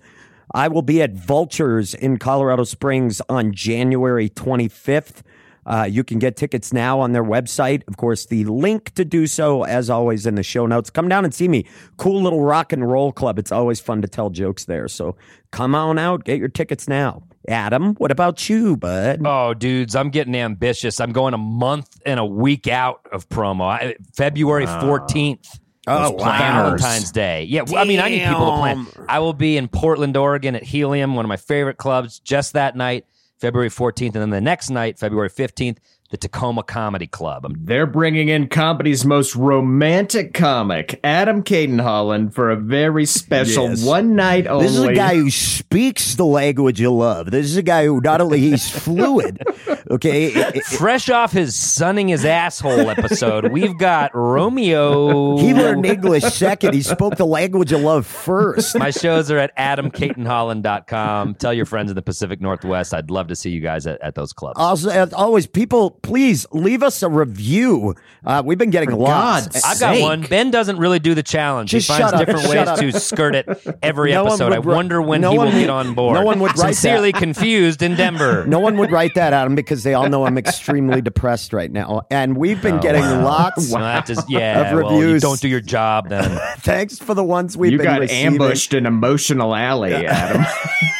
I will be at Vultures in Colorado Springs on January 25th. Uh, you can get tickets now on their website. Of course, the link to do so, as always, in the show notes. Come down and see me. Cool little rock and roll club. It's always fun to tell jokes there. So come on out, get your tickets now. Adam, what about you, bud? Oh, dudes, I'm getting ambitious. I'm going a month and a week out of promo. I, February 14th. Oh, wow. Valentine's Day. Yeah, well, I mean, I need people to plan. I will be in Portland, Oregon at Helium, one of my favorite clubs, just that night, February 14th. And then the next night, February 15th, the Tacoma Comedy Club. They're bringing in comedy's most romantic comic, Adam Cayton-Holland, for a very special Yes. one night only. This is a guy who speaks the language you love. This is a guy who not only he's fluid, okay, it- it- fresh off his sunning his asshole episode. We've got Romeo. he learned English second. He spoke the language of love first. My shows are at adamcaytonholland.com. Tell your friends in the Pacific Northwest. I'd love to see you guys at, at those clubs. Also, as always, people, please leave us a review. Uh, we've been getting lots. God's I've got sake. one. Ben doesn't really do the challenge. Just he finds up. different ways up. to skirt it every No episode. I wonder when no he one will would- get on board. no one would write that. Sincerely confused in Denver. No one would write that, Adam, because they all know I'm extremely depressed right now. And we've been getting lots. Well, that just, yeah, Of well, you reviews. don't do your job then. Thanks for the ones we've you been got receiving. ambushed in Emotional Alley, Adam.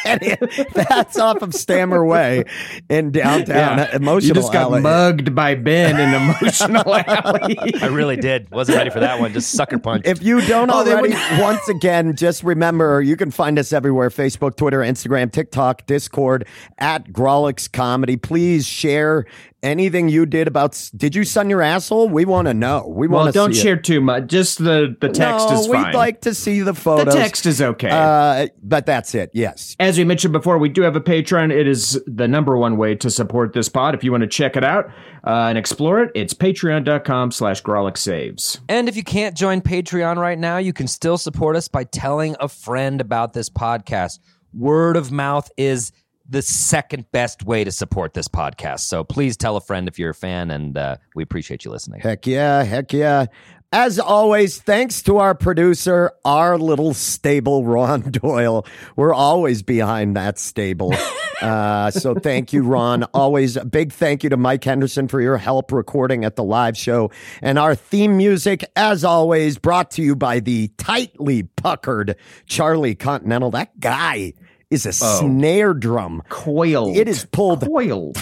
And it- that's off of Stammer Way in downtown. Yeah. Emotional you just got alley. Mugged by Ben in Emotional Alley. I really did. Wasn't ready for that one. Just sucker punch. If you don't Oh, they already, would- once again, just remember you can find us everywhere Facebook, Twitter, Instagram, TikTok, Discord, at Grawlix Comedy. Please share anything you did about. Did you sun your asshole? We want to know. We want well, to don't see share It. too much. Just the, the text no, is we'd like to see the photo. the text is okay. Uh, but that's it. Yes. As we mentioned before, we do have a Patreon. It is the number one way to support this pod. If you want to check it out uh, and explore it, it's patreon.com slash Grawlix Saves. And if you can't join Patreon right now, you can still support us by telling a friend about this podcast. Word of mouth is the second best way to support this podcast. So please tell a friend if you're a fan, and uh, we appreciate you listening. Heck yeah, heck yeah. As always, thanks to our producer, our little stable, Ron Doyle. We're always behind that stable. Uh, so thank you, Ron. Always a big thank you to Mike Henderson for your help recording at the live show. And our theme music, as always, brought to you by the tightly puckered Charlie Continental. That guy is a oh. snare drum. Coiled. It is pulled Coiled.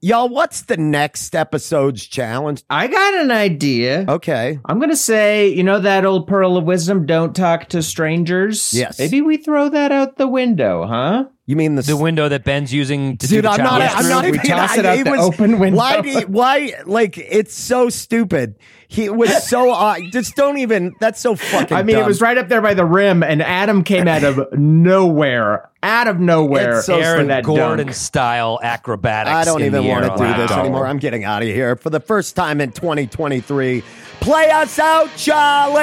Y'all, what's the next episode's challenge? I got an idea. Okay. I'm going to say, you know that old pearl of wisdom, don't talk to strangers? Yes. Maybe we throw that out the window, huh? You mean the, The window that Ben's using to do Dude, the I'm not. challenge I'm not We even. toss it I- out it the was- open window. Why? Do you, why? Like it's so stupid. He was so. Uh, just don't even. That's so fucking. I mean, it was right up there by the rim, and Adam came out of nowhere, out of nowhere, It's so Aaron that Gordon dunk. style acrobatics. I don't in even want to on do this that anymore. I'm getting out of here for the first time in 2023. Play us out, Charlie.